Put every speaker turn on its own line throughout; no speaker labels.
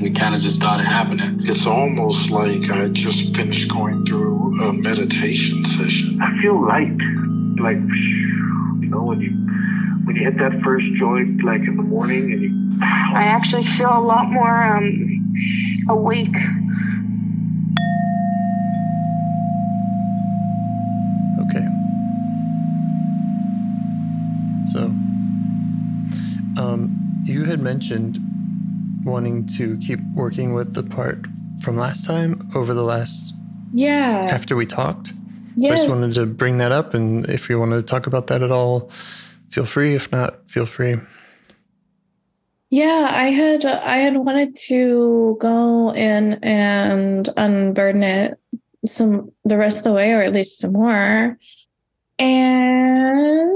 and it kind of just started happening. It's almost like I just finished going through a meditation session.
I feel light. Like, you know, when you when you hit that first joint, like in the morning, and you
I actually feel a lot more um awake.
Okay. So, um, you had mentioned wanting to keep working with the part from last time over the last
Yeah.
after we talked. I just wanted to bring that up, and if you want to talk about that at all, feel free. If not, feel free.
Yeah, I had I had wanted to go in and unburden it some the rest of the way, or at least some more. And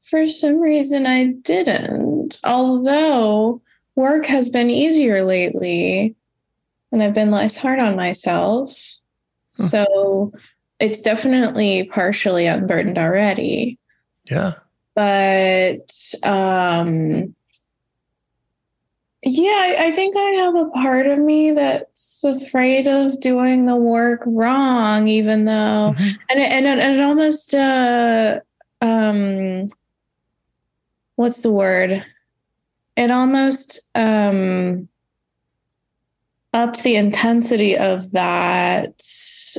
for some reason I didn't. Although work has been easier lately and I've been less hard on myself.
Hmm.
So it's definitely partially unburdened already
Yeah.
but um yeah I, think i have a part of me that's afraid of doing the work wrong even though
Mhm.
and it, and it, and it almost uh um what's the word it almost um upped the intensity of that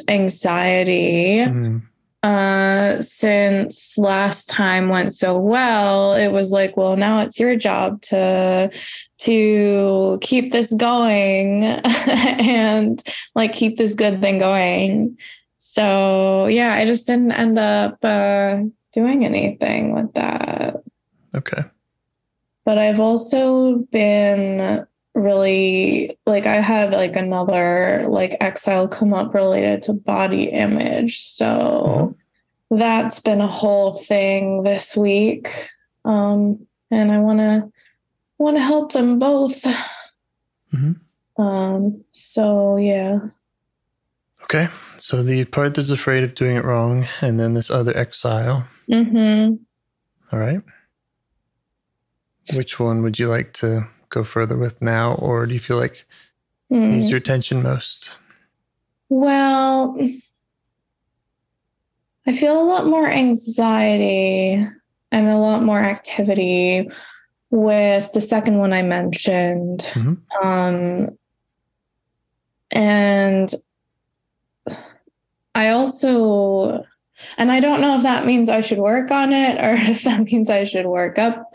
anxiety
Mm.
uh since last time went so well it was like well now it's your job to to keep this going and like keep this good thing going so yeah i just didn't end up uh doing anything with that
Okay.
But I've also been really like I had like another like exile come up related to body image. So that's been a whole thing this week. Um and I want to want to help them both.
Mhm.
Um so yeah.
Okay. So the part that's afraid of doing it wrong, and then this other exile.
Mhm.
All right. Which one would you like to go further with now, or do you feel like
Mm.
needs your attention most?
Well, I feel a lot more anxiety and a lot more activity with the second one I mentioned.
Mhm.
Um, and I also, and I don't know if that means I should work on it or if that means I should work up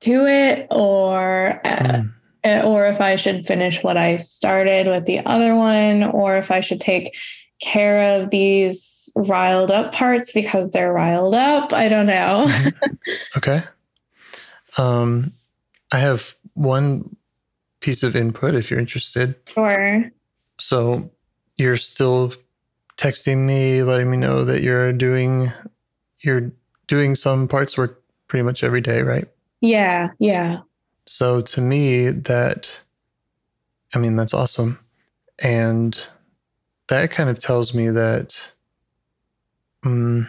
to it or uh,
Mm.
uh, or if I should finish what I started with the other one, or if I should take care of these riled up parts because they're riled up. I don't know.
Okay. Um, I have one piece of input if you're interested.
sure.
So you're still texting me, letting me know that you're doing you're doing some parts work pretty much every day, right?
Yeah, yeah.
So to me, that I mean, that's awesome. And that kind of tells me that um,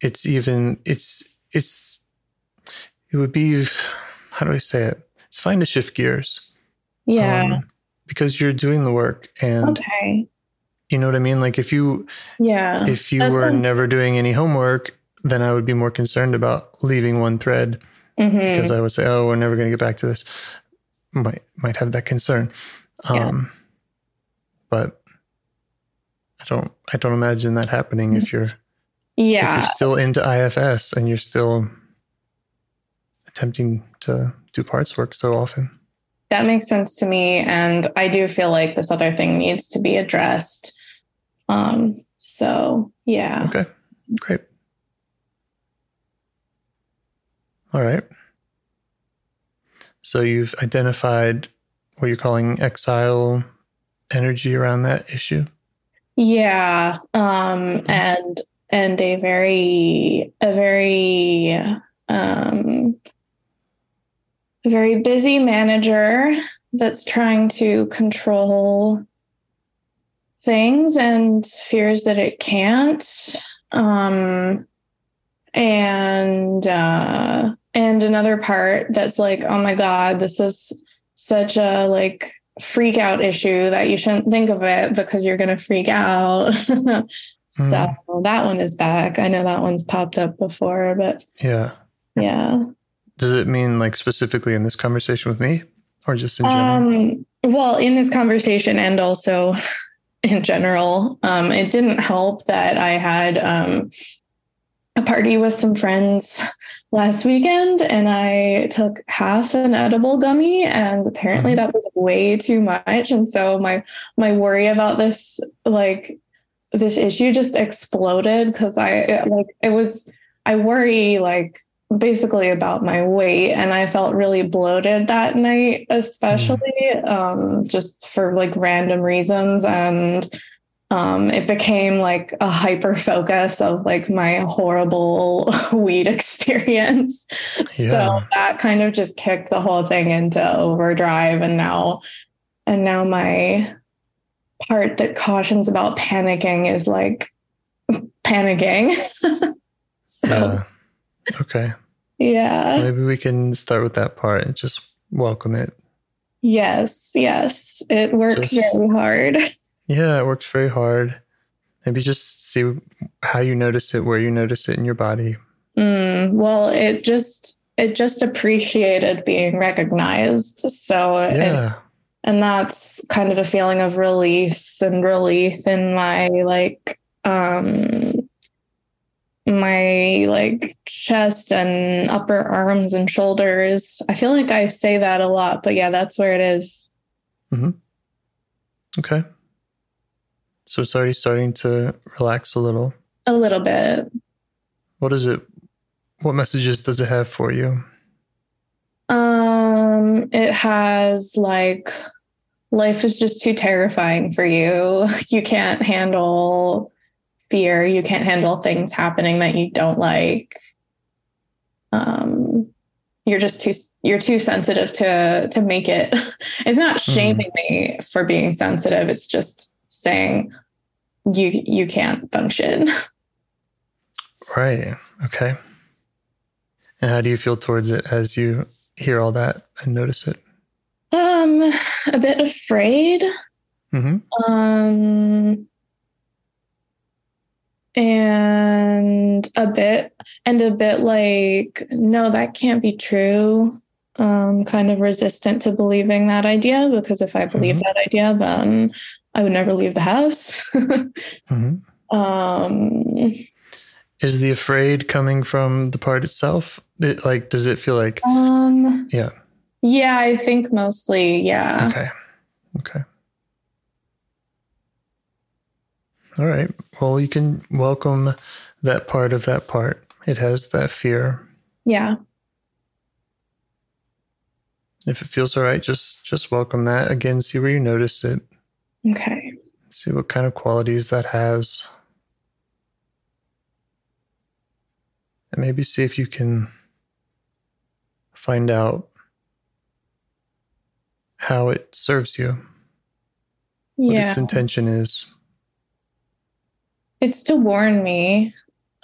it's even it's it's it would be how do I say it? It's fine to shift gears.
Yeah.
um, because you're doing the work and
okay.
you know what I mean? Like if you
Yeah.
if you
that
were
sounds-
never doing any homework, then I would be more concerned about leaving one thread
Mhm.
because I would say, "Oh, we're never going to get back to this." Might might have that concern,
Yeah.
um, but I don't. I don't imagine that happening if you're
yeah if
you're still into IFS and you're still attempting to do parts work so often.
That makes sense to me. And I do feel like this other thing needs to be addressed. Um, so yeah.
Okay, great. All right. So you've identified what you're calling exile energy around that issue.
Yeah. Um, and and a very a very um a very busy manager that's trying to control things and fears that it can't. Um and uh and another part that's like, oh my God, this is such a like freak out issue that you shouldn't think of it because you're going to freak out. so that one is back. I know that one's popped up before, but
Yeah.
yeah.
Does it mean like specifically in this conversation with me or just in general?
Um, well, in this conversation and also in general, um, it didn't help that I had um, a party with some friends last weekend and I took half an edible gummy and apparently
Mhm.
that was way too much. And so my my worry about this like this issue just exploded cuz I like it was I worry like basically about my weight and I felt really bloated that night especially um just for like random reasons. And um, it became like a hyper focus of like my horrible weed experience.
Yeah.
So that kind of just kicked the whole thing into overdrive. And now, and now my part that cautions about panicking is like panicking. so,
Yeah. Okay.
yeah.
Maybe we can start with that part and just welcome it.
Yes. Yes. It works
Just-
very hard.
Yeah, it works very hard. Maybe just see how you notice it, where you notice it in your body.
Mm, well, it just it just appreciated being recognized. So it,
Yeah.
and that's kind of a feeling of release and relief in my like um my like chest and upper arms and shoulders. I feel like I say that a lot, but yeah, that's where it is.
Okay. So it's already starting to relax a little.
A little bit.
What is it? What messages does it have for you?
Um, it has like life is just too terrifying for you. You can't handle fear. You can't handle things happening that you don't like. Um, you're just too you're too sensitive to to make it. It's not shaming me for being sensitive. It's just saying you you can't function.
Right. Okay. And how do you feel towards it as you hear all that and notice it?
Um, a bit afraid.
Mm-hmm.
Um, and a bit, and a bit like, no, that can't be true. Um, kind of resistant to believing that idea because if I believe that idea, then I would never leave the house.
hmm
um,
Is the afraid coming from the part itself? It, like, does it feel like,
um,
yeah,
yeah, I think mostly, yeah.
okay, okay. All right. Well, you can welcome that part of that part. It has that fear.
Yeah.
If it feels all right, just just welcome that again. See where you notice it.
Okay.
Let's See what kind of qualities that has. And maybe see if you can find out how it serves you,
Yeah.
what its intention is.
It's to warn me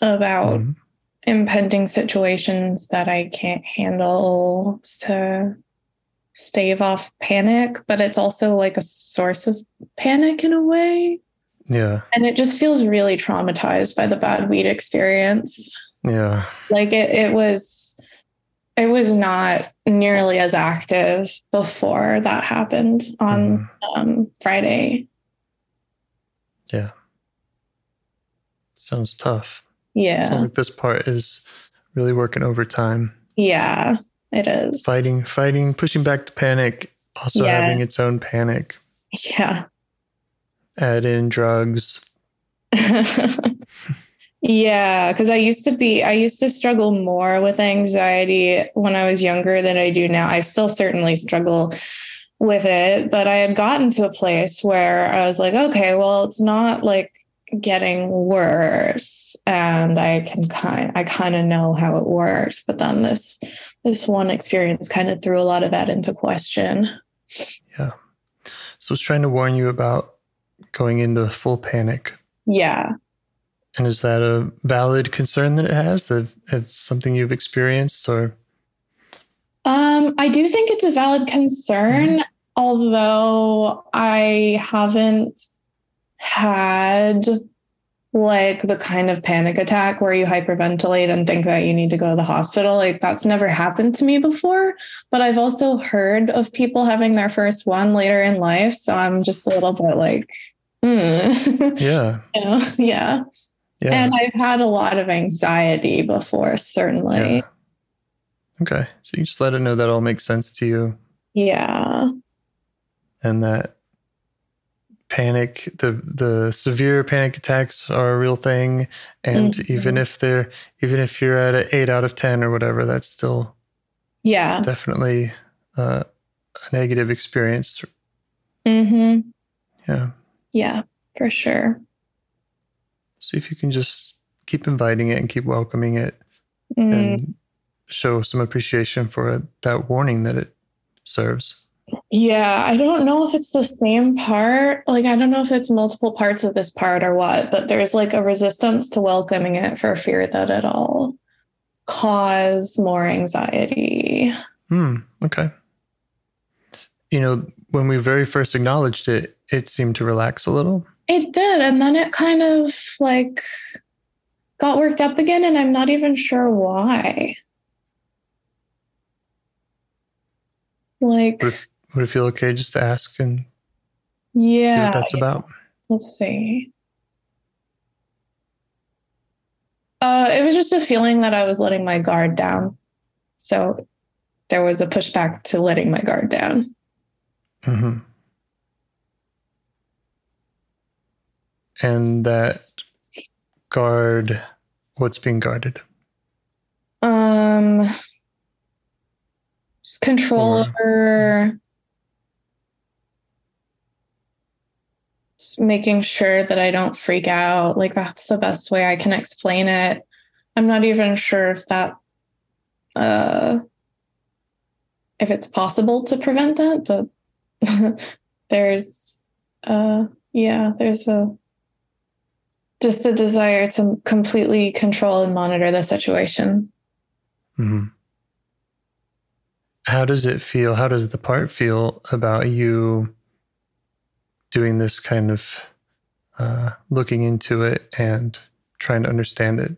about
Mhm.
impending situations that I can't handle to stave off panic, but it's also like a source of panic in a way.
Yeah,
And it just feels really traumatized by the bad weed experience.
yeah,
Like it, it was, it was not nearly as active before that happened on
Mhm.
um, Friday.
yeah. Sounds tough.
Yeah.
Sounds like this part is really working overtime.
Yeah, it is.
Fighting, fighting, pushing back the panic, also
Yeah.
having its own panic.
Yeah.
Add in drugs.
yeah, because I used to be, I used to struggle more with anxiety when I was younger than I do now. I still certainly struggle with it, but I had gotten to a place where I was like, okay, well, it's not like getting worse and I can kind I kind of know how it works but then this this one experience kind of threw a lot of that into question Yeah.
So it's trying to warn you about going into full panic.
yeah
And is that a valid concern that it has? That if something you've experienced or
Um, I do think it's a valid concern, although I haven't had like the kind of panic attack where you hyperventilate and think that you need to go to the hospital. Like that's never happened to me before. But I've also heard of people having their first one later in life. So I'm just a little bit like, hmm.
yeah,
You know? yeah.
yeah.
And I've had a lot of anxiety before, certainly.
yeah. Okay. So you just let it know that all makes sense to you
yeah.
and that panic the the severe panic attacks are a real thing and
Mhm.
even if they're even if you're at an 8 out of 10 or whatever that's still
Yeah.
definitely uh, a negative experience
hmm
yeah
Yeah, for sure.
see if you can just keep inviting it and keep welcoming it
Mm,
and show some appreciation for that warning that it serves
yeah, I don't know if it's the same part. Like, I don't know if it's multiple parts of this part or what, but there's like a resistance to welcoming it for fear that it'll cause more anxiety.
Hmm. Okay. You know, when we very first acknowledged it, it seemed to relax a little.
It did. And then it kind of like got worked up again. And I'm not even sure why. Like,
Would it, feel okay just to ask and
yeah.
see what that's about?
Let's see. Uh, it was just a feeling that I was letting my guard down. So there was a pushback to letting my guard down.
hmm And that guard, what's being guarded?
Um, just control
Or-
over making sure that I don't freak out. Like that's the best way I can explain it. I'm not even sure if that uh if it's possible to prevent that, but there's uh yeah, there's a just a desire to completely control and monitor the situation.
Mm-hmm. How does it feel? How does the part feel about you doing this kind of uh, looking into it and trying to understand it?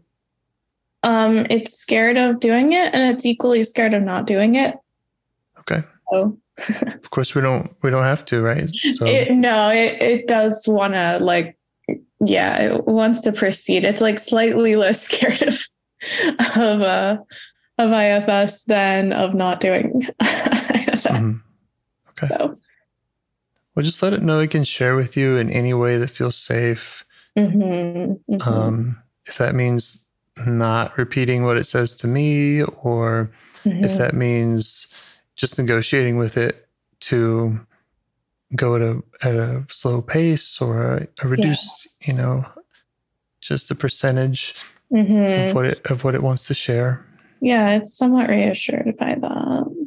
Um, it's scared of doing it and it's equally scared of not doing it.
Okay.
So
Of course, we don't we don't have to, right? So
it, no, it, it does want to like, yeah, it wants to proceed. It's like slightly less scared of, of, uh, of IFS than of not doing
mhm. Okay.
So,
well, just let it know it can share with you in any way that feels safe.
mhm, mhm.
Um, if that means not repeating what it says to me, or if
Mhm.
that means just negotiating with it to go at a at a slow pace or a, a reduced, you know, just a percentage of what it of what it wants to share.
Yeah, it's somewhat reassured by that.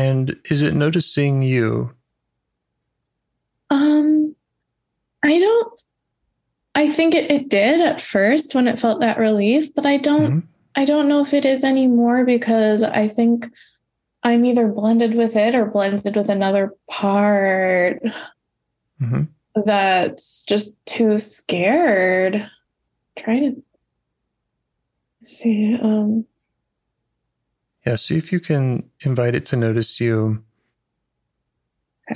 And is it noticing you?
Um, I don't. I think it, it did at first when it felt that relief, but I don't.
Mhm.
I don't know if it is anymore because I think I'm either blended with it or blended with another part
Mhm.
that's just too scared. Try to see. Um,
Yeah, see if you can invite it to notice you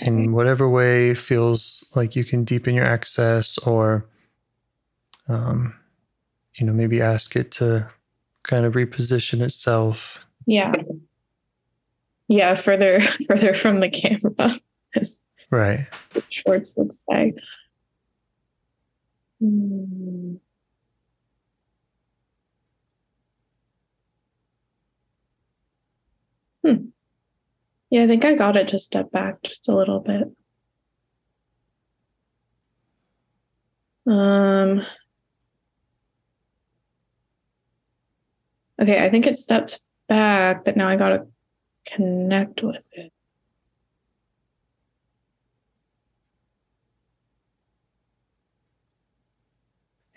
in whatever way feels like you can deepen your access or um, you know maybe ask it to kind of reposition itself.
Yeah, yeah, further further from the camera,
right.
Schwartz would like. Hmm. Hmm. Yeah, I think I got it to step back just a little bit. Um. Okay, I think it stepped back, but now I gotta connect with it.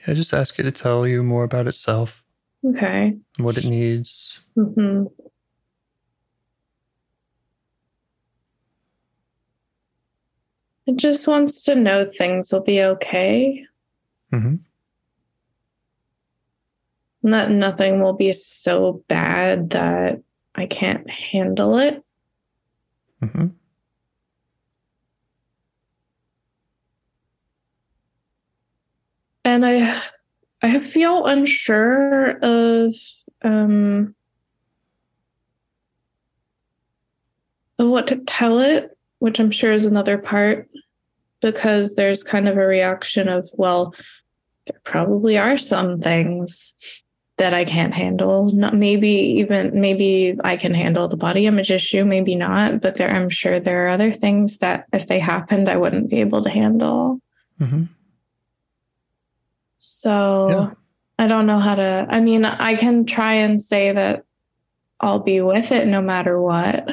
yeah just ask it to tell you more about itself
Okay.
what it needs
hmm It just wants to know things will be okay.
hmm
That nothing will be so bad that I can't handle it.
hmm
And I I feel unsure of um of what to tell it, which I'm sure is another part because there's kind of a reaction of, well, there probably are some things that I can't handle. Not maybe even maybe I can handle the body image issue, maybe not, but there I'm sure there are other things that if they happened I wouldn't be able to handle.
hmm
So
Yeah.
I don't know how to. I mean, I can try and say that I'll be with it no matter what,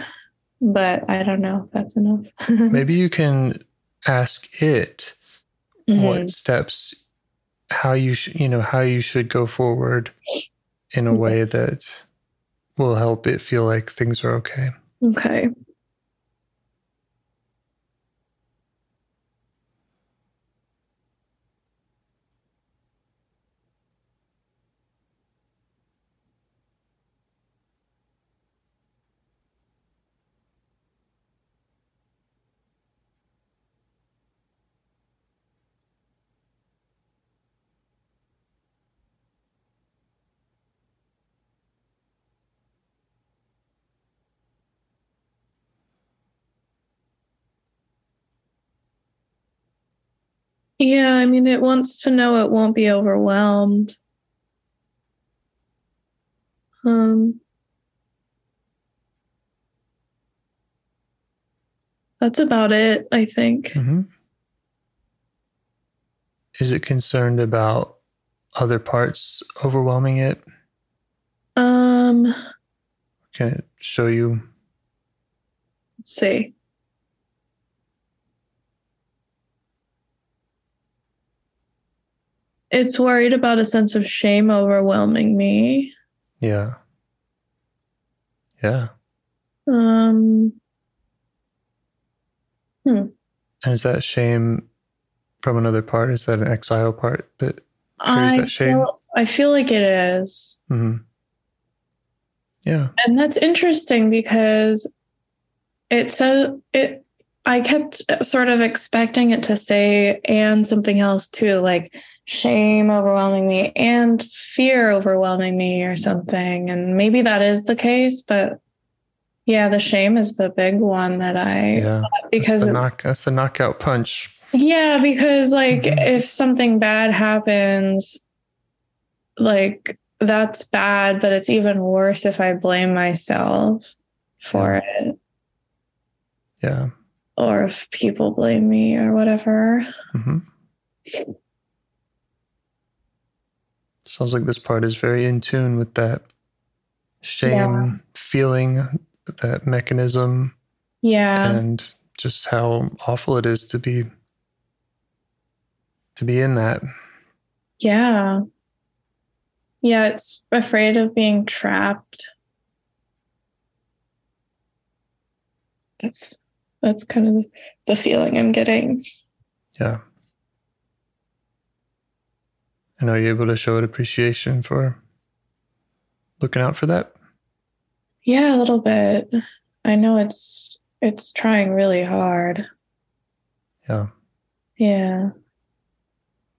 but I don't know if that's enough.
maybe you can ask it
Mhm.
what steps how you sh- you know how you should go forward in a
Okay.
way that will help it feel like things are okay
Okay. Yeah, I mean, it wants to know it won't be overwhelmed. Um, that's about it, I think.
hmm is it concerned about other parts overwhelming it
Um,
can it show you
let's see. It's worried about a sense of shame overwhelming me.
yeah yeah
Um,
and is that shame from another part is that an exile part that Carries
I
that shame?
feel, I feel like it is.
Mm-hmm. yeah
And that's interesting because it says it I kept sort of expecting it to say and something else too, like shame overwhelming me and fear overwhelming me or something. And maybe that is the case, but yeah, the shame is the big one that I
yeah
because
that's the, knock, that's the knockout punch
yeah, because like
Mhm.
if something bad happens, like that's bad, but it's even worse if I blame myself for it
Yeah.
or if people blame me or whatever.
hmm Sounds like this part is very in tune with that shame feeling, that mechanism,
Yeah.
and just how awful it is to be to be in that.
Yeah. Yeah, it's afraid of being trapped. That's that's kind of the feeling I'm getting.
Yeah. And are you able to show it appreciation for looking out for that?
Yeah, a little bit. I know it's it's trying really hard.
Yeah.
Yeah.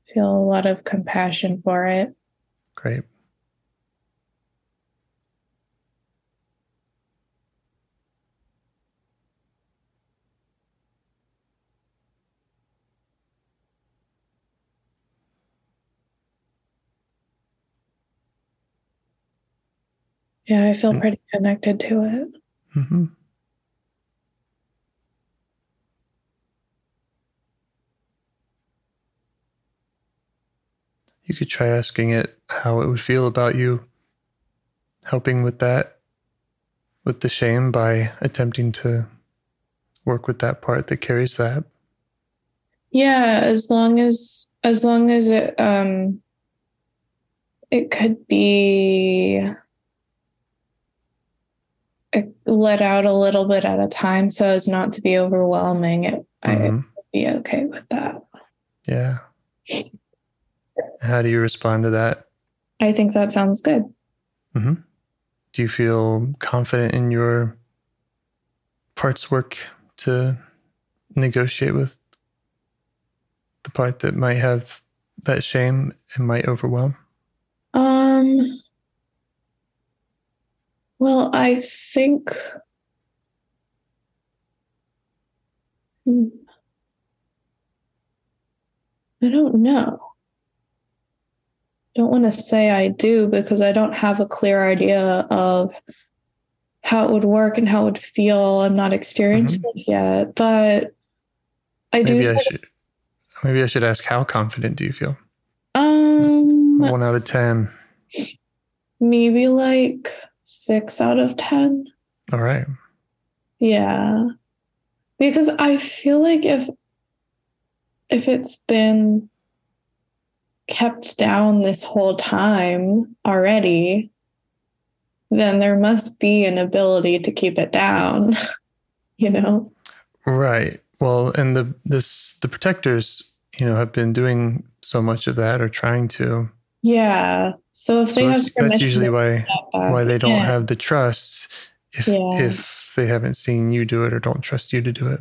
Feel a lot of compassion for it.
Great.
Yeah, I feel
Mm.
pretty connected to it.
hmm You could try asking it how it would feel about you helping with that, with the shame by attempting to work with that part that carries that.
Yeah, as long as as long as it um it could be let out a little bit at a time so as not to be overwhelming. It I would
Mhm.
be okay with that.
Yeah. How do you respond to that?
I think that sounds good.
hmm Do you feel confident in your parts work to negotiate with the part that might have that shame and might overwhelm?
Um well, I think Hmm. I don't know. Don't want to say I do because I don't have a clear idea of how it would work and how it would feel. I'm not experienced it yet, but I do.
Maybe I should. Maybe I should ask how confident do you feel?
um,
One out of ten.
maybe like six out of ten.
All right.
Yeah. Because I feel like if if it's been kept down this whole time already, then there must be an ability to keep it down. you know?
Right. Well, and the this the protectors, you know, have been doing so much of that or trying to.
Yeah. So if
So
they have
that's, usually why why they don't
yeah.
have the trust if
Yeah.
if they haven't seen you do it or don't trust you to do it.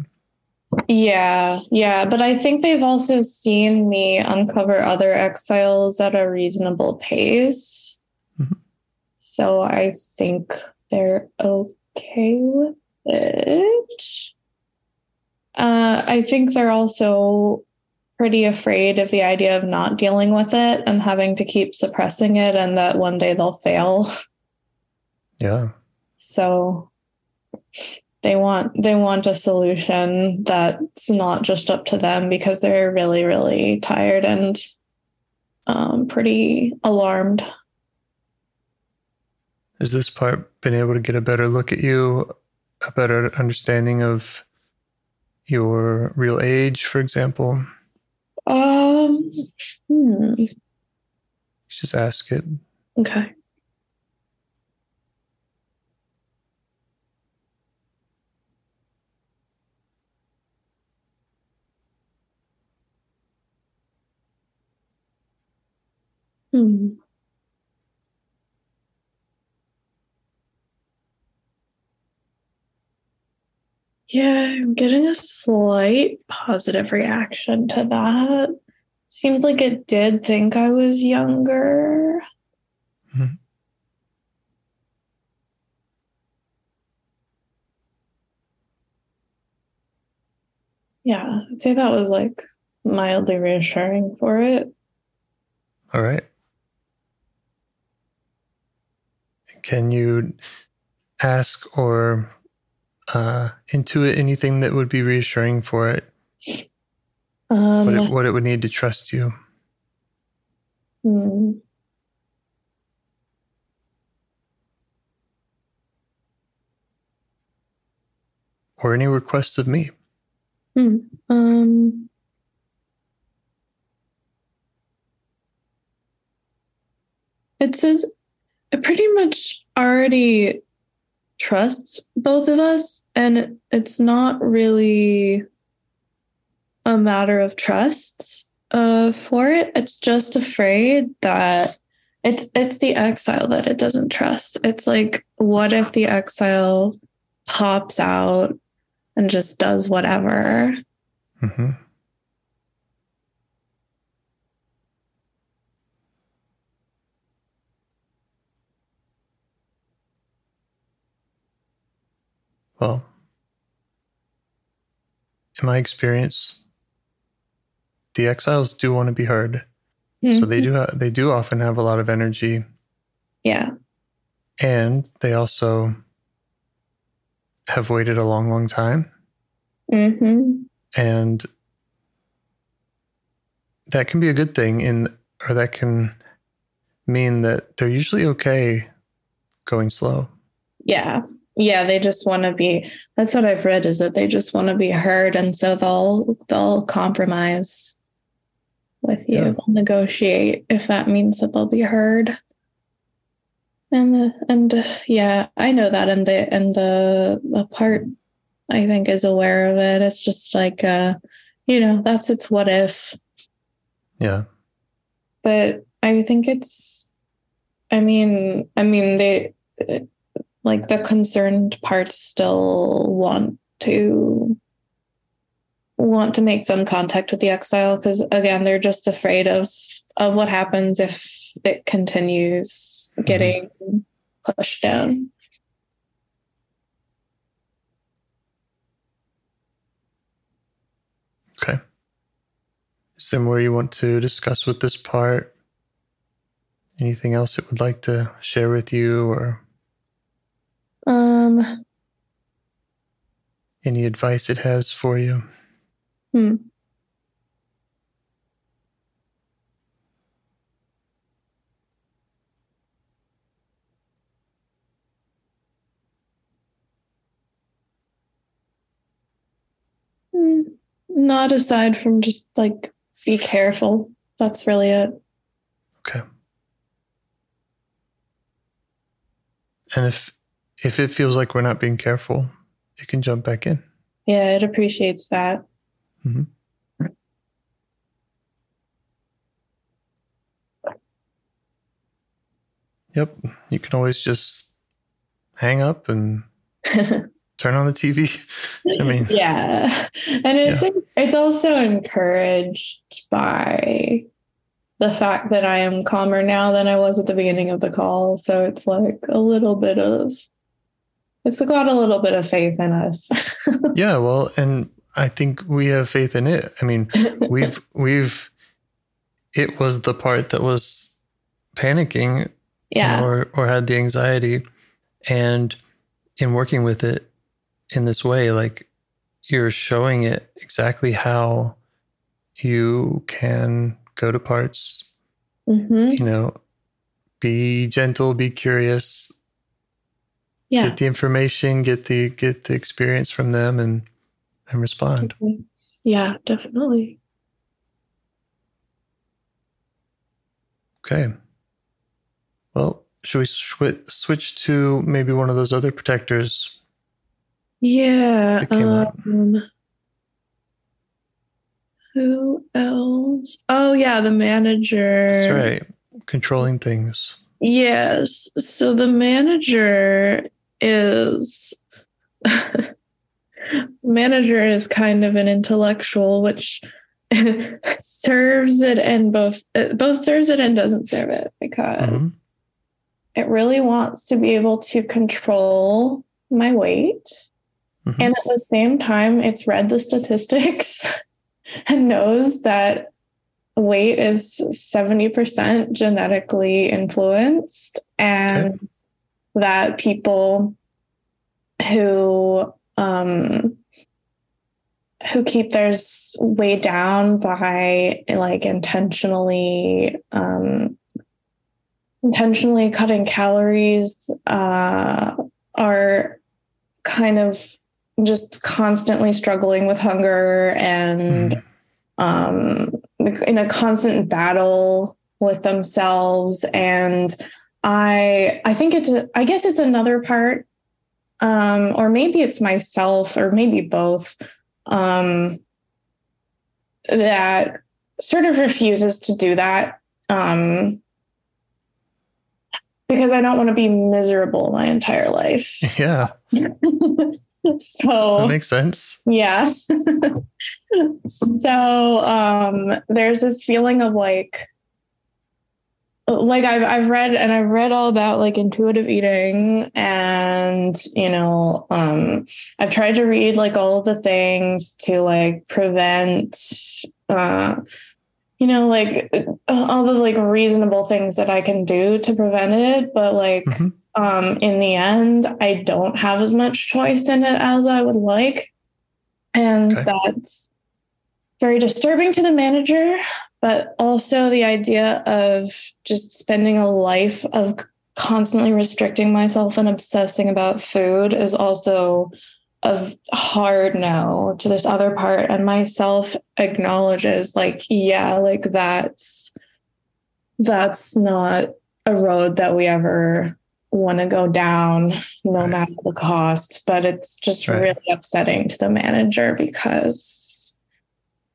Yeah, yeah, but I think they've also seen me uncover other exiles at a reasonable pace.
Mhm.
So I think they're okay with it. Uh, I think they're also pretty afraid of the idea of not dealing with it and having to keep suppressing it, and that one day they'll fail.
Yeah.
So they want they want a solution that's not just up to them because they're really really tired and um, pretty alarmed.
Has this part been able to get a better look at you, a better understanding of your real age, for example?
Um. Hmm.
Just ask it.
Okay. Hmm. Yeah, I'm getting a slight positive reaction to that. Seems like it did think I was younger.
Mhm.
Yeah, I'd say that was like mildly reassuring for it.
All right. can you ask or uh, intuit anything that would be reassuring for it?
Um,
What it, what it would need to trust you?
hmm.
Or any requests of me?
Um, it says it pretty much already trusts both of us, and it's not really a matter of trust uh, for it. It's just afraid that it's it's the exile that it doesn't trust. It's like, what if the exile pops out and just does whatever?
hmm Well, in my experience, the exiles do want to be heard, so they do. Ha- they do often have a lot of energy,
Yeah.
and they also have waited a long, long time,
Mm-hmm.
and that can be a good thing. In or that can mean that they're usually okay going slow.
Yeah. Yeah. They just want to be that's what I've read is that they just want to be heard. And so they'll they'll compromise with you,
Yeah.
they'll negotiate if that means that they'll be heard. And the and yeah, I know that and the and the the part I think is aware of it. It's just like uh, you know, that's its what if.
Yeah.
but I think it's I mean I mean they like the concerned parts still want to want to make some contact with the exile because again they're just afraid of of what happens if it continues mm-hmm. getting pushed down
Okay. Is there more you want to discuss with this part? Anything else it would like to share with you or
um
any advice it has for you?
hmm. Hmm. Not aside from just like be careful. That's really it.
Okay. And if if it feels like we're not being careful, it can jump back in.
Yeah, it appreciates that.
Mhm. Yep. You can always just hang up and turn on the TV. I mean,
yeah. And it's it's also encouraged by the fact that I am calmer now than I was at the beginning of the call. So it's like a little bit of it's got a little bit of faith in us.
yeah, well, and I think we have faith in it. I mean, we've we've it was the part that was panicking
yeah.
or or had the anxiety and in working with it in this way like you're showing it exactly how you can go to parts
hmm
you know be gentle be curious
Yeah.
get the information get the get the experience from them and and respond
Yeah, definitely.
okay well should we swi- switch to maybe one of those other protectors
Yeah.
That came up.
Um, who else? Oh, yeah, the manager.
that's right controlling things
Yes. So the manager is manager is kind of an intellectual, which serves it and both it both serves it and doesn't serve it because
Mhm.
it really wants to be able to control my weight.
Mhm.
And at the same time, it's read the statistics and knows that weight is 70% genetically influenced and that people who um who keep theirs way down by like intentionally um intentionally cutting calories uh are kind of just constantly struggling with hunger and um in a constant battle with themselves. And i i think it's a, i guess it's another part um or maybe it's myself or maybe both um that sort of refuses to do that um because i don't want to be miserable my entire life.
Yeah,
so
that makes sense.
yeah. so um there's this feeling of like like I've I've read and I've read all about like intuitive eating and you know um I've tried to read like all of the things to like prevent uh you know like all the like reasonable things that I can do to prevent it but like
Mhm.
um in the end I don't have as much choice in it as I would like and
Okay.
that's very disturbing to the manager but also the idea of just spending a life of constantly restricting myself and obsessing about food is also a hard no to this other part and myself acknowledges like yeah like that's that's not a road that we ever want to go down no
Right.
matter the cost but it's just
Right.
really upsetting to the manager because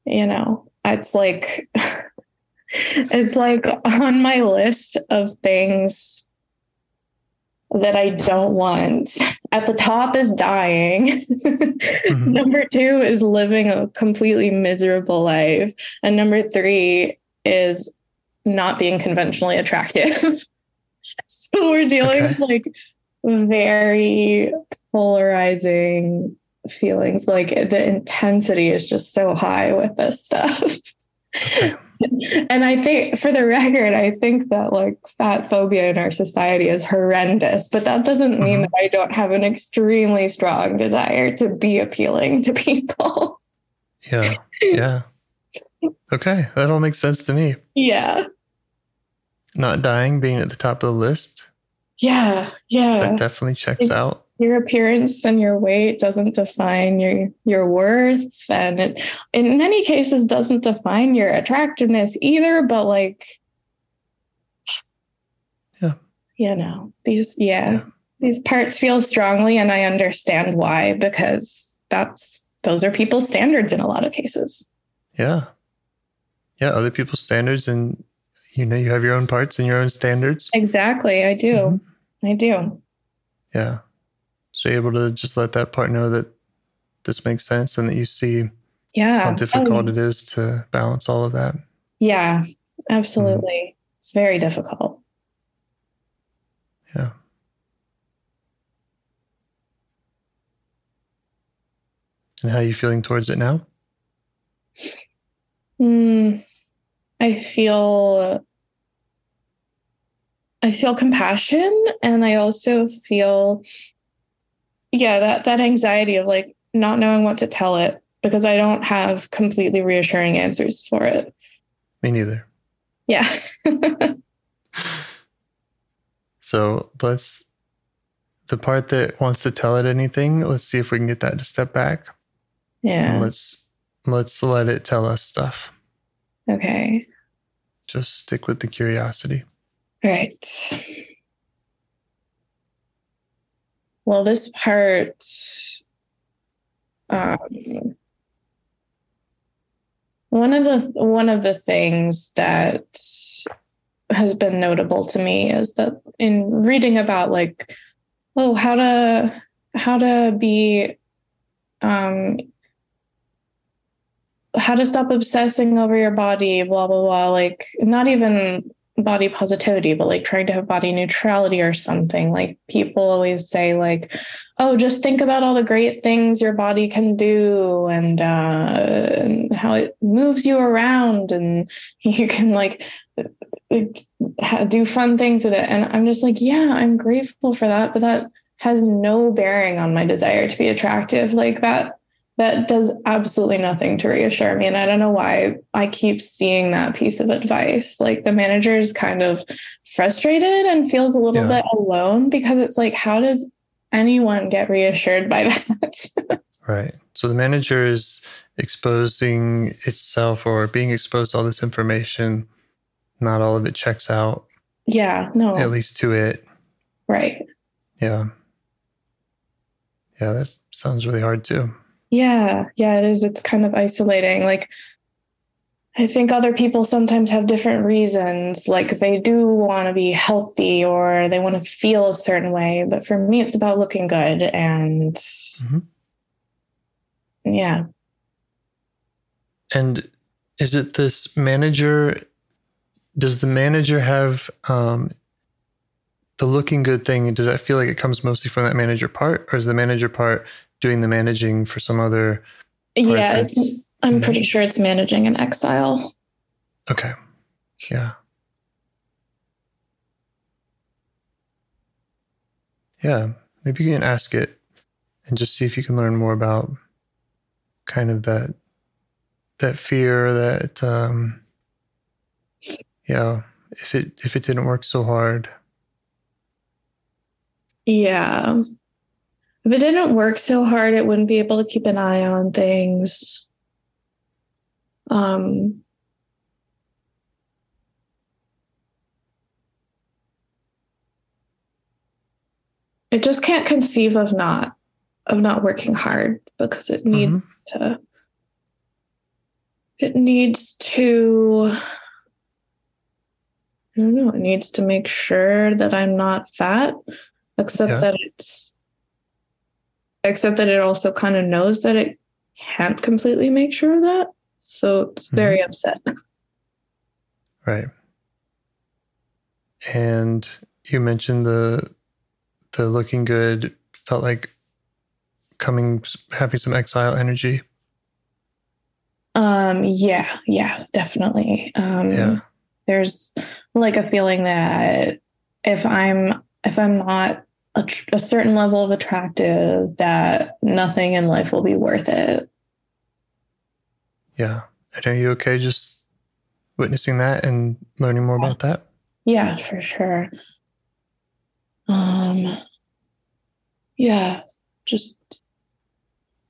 you know it's like it's like on my list of things that I don't want. At the top is dying. Mm-hmm. Number two is living a completely miserable life. And number three is not being conventionally attractive. so we're dealing
Okay.
with like very polarizing feelings. Like the intensity is just so high with this stuff.
Okay.
and I think, for the record, I think that like fat phobia in our society is horrendous, but that doesn't mean
Mhm.
that I don't have an extremely strong desire to be appealing to people.
Yeah, yeah. Okay, that all makes sense to me.
yeah.
Not dying, being at the top of the list,
Yeah. Yeah.
that definitely checks
It-
out.
Your appearance and your weight doesn't define your your worth and it, in many cases doesn't define your attractiveness either but like
Yeah.
you know these yeah,
Yeah.
these parts feel strongly and i understand why because that's those are people's standards in a lot of cases
Yeah. Yeah, other people's standards and you know, you have your own parts and your own standards.
exactly i do
Mhm.
i do
Yeah. So you're able to just let that part know that this makes sense and that you see
yeah
how difficult
Oh,
it is to balance all of that.
yeah absolutely it's very difficult
Yeah. And how are you feeling towards it now?
Mm, I feel I feel compassion and I also feel yeah, that that anxiety of like not knowing what to tell it because I don't have completely reassuring answers for it.
Me neither.
Yeah.
So let's the part that wants to tell it anything, let's see if we can get that to step back. And
yeah.
let's let's let it tell us stuff.
Okay.
Just stick with the curiosity.
Right. Well, this part, um, one of the one of the things that has been notable to me is that in reading about like, oh, how to how to be, um, how to stop obsessing over your body, blah blah blah. Like, not even body positivity, but like trying to have body neutrality or something. Like people always say, like, oh, just think about all the great things your body can do and, uh, and how it moves you around and you can like do fun things with it. And I'm just like, yeah, I'm grateful for that, but that has no bearing on my desire to be attractive. Like that that does absolutely nothing to reassure me. And I don't know why I keep seeing that piece of advice. Like the manager is kind of frustrated and feels a little yeah. bit alone because it's like, how does anyone get reassured by that?
right. So the manager is exposing itself or being exposed to all this information. Not all of it checks out.
Yeah. No.
At least to it.
Right.
Yeah. Yeah, that sounds really hard too.
Yeah, yeah, it is. It's kind of isolating. Like, I think other people sometimes have different reasons. Like, they do want to be healthy or they want to feel a certain way. But for me, it's about looking good. And mm-hmm. yeah.
And is it this manager? Does the manager have um, the looking good thing? Does that feel like it comes mostly from that manager part? Or is the manager part doing the managing for some other.
Yeah, it's, I'm pretty sure it's managing an exile.
Okay. Yeah. Yeah. Maybe you can ask it and just see if you can learn more about kind of that that fear that um yeah if it if it didn't work so hard
yeah if it didn't work so hard, it wouldn't be able to keep an eye on things. Um, it just can't conceive of not of not working hard because it needs mm-hmm. to it needs to I don't know, it needs to make sure that I'm not fat, except yeah. that it's except that it also kind of knows that it can't completely make sure of that. So it's mm-hmm. very mm-hmm. upset.
Right. And you mentioned the the looking good felt like coming having some exile energy.
Um yeah, yes, definitely. Um yeah. there's like a feeling that if I'm if I'm not a, a certain level of attractive that nothing in life will be worth it.
Yeah. And are you okay just witnessing that and learning more about that?
Yeah, for sure. Um yeah, just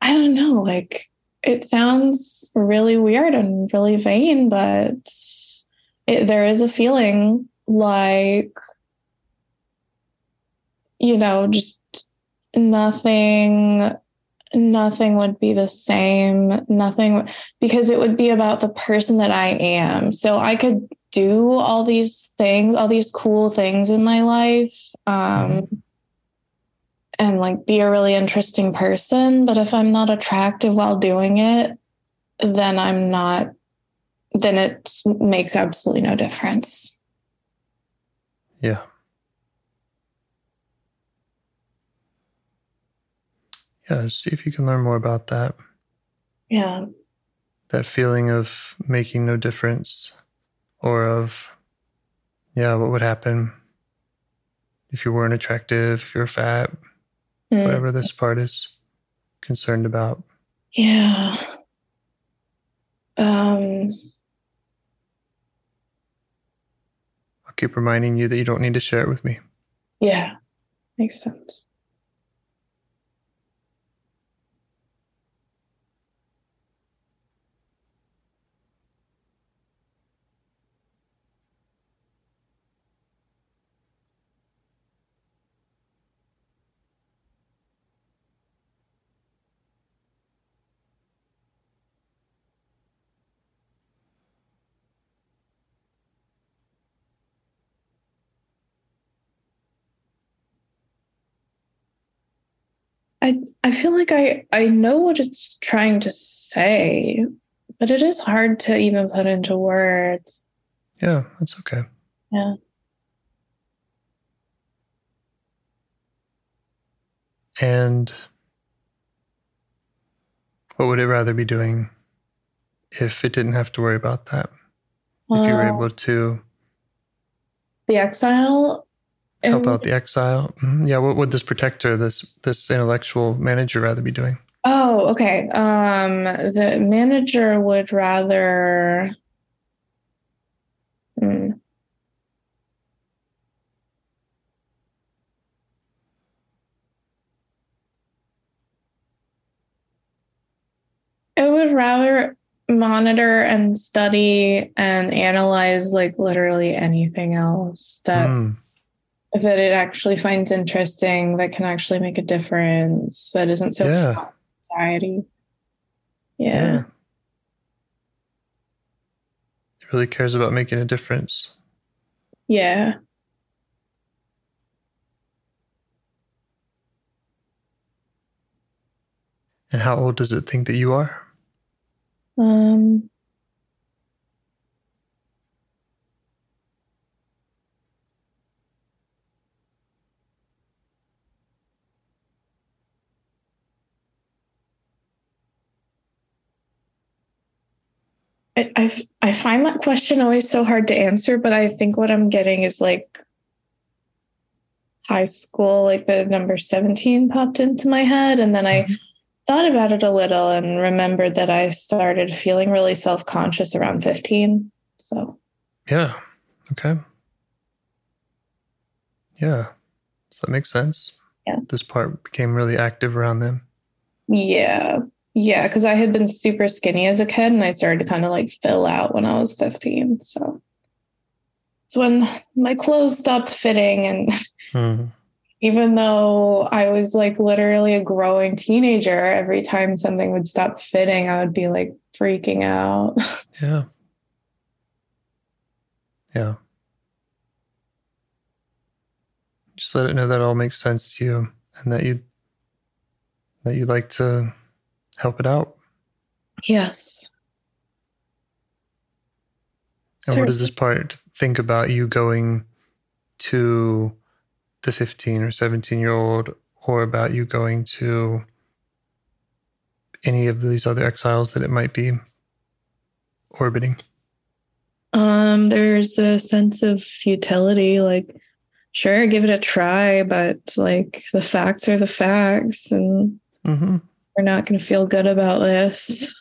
I don't know, like it sounds really weird and really vain, but it, there is a feeling like you know, just nothing nothing would be the same nothing because it would be about the person that i am. So i could do all these things all these cool things in my life um, mm-hmm. and like be a really interesting person. But if i'm not attractive while doing it then i'm not then it makes absolutely no difference.
Yeah yeah, see if you can learn more about that.
Yeah.
That feeling of making no difference or of, yeah, what would happen if you weren't attractive, if you're fat, mm. whatever this part is concerned about.
Yeah. Um,
I'll keep reminding you that you don't need to share it with me.
Yeah, makes sense. I feel like I I know what it's trying to say, but it is hard to even put into words.
Yeah, that's okay.
Yeah.
And what would it rather be doing if it didn't have to worry about that? If you were able to
the exile.
Help out the exile, Mhm. yeah. What would this protector, this this intellectual manager, rather be doing?
Oh, okay. Um, the manager would rather. Hmm. It would rather monitor and study and analyze like literally anything else that
Mm,
that it actually finds interesting that can actually make a difference that isn't so
Yeah.
anxiety
yeah.
yeah
It really cares about making a difference.
yeah
And how old does it think that you are?
um I, I find that question always so hard to answer, but I think what I'm getting is like high school, like the number 17 popped into my head. And then I mm-hmm. thought about it a little and remembered that I started feeling really self conscious around 15. So,
Yeah. Okay. Yeah. Does that make sense?
Yeah.
This part became really active around them.
yeah. Yeah. Cause I had been super skinny as a kid and I started to kind of like fill out when I was 15. So it's when my clothes stopped fitting. And
Mhm.
even though I was like literally a growing teenager, every time something would stop fitting, I would be like freaking out.
Yeah. Yeah. Just let it know that all makes sense to you and that you that you'd like to help it out.
yes.
And what does this part think about you going to the 15 or 17 year old or about you going to any of these other exiles that it might be orbiting?
Um, there's a sense of futility, like, sure, give it a try, but like the facts are the facts, and
Mm-hmm.
We're not going to feel good about this.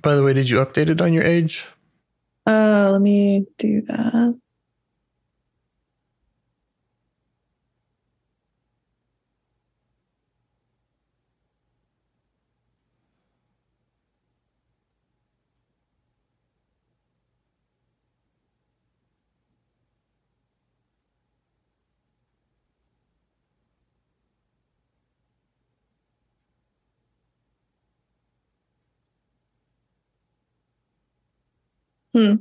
By the way, did you update it on your age?
Uh, let me do that. Hmm.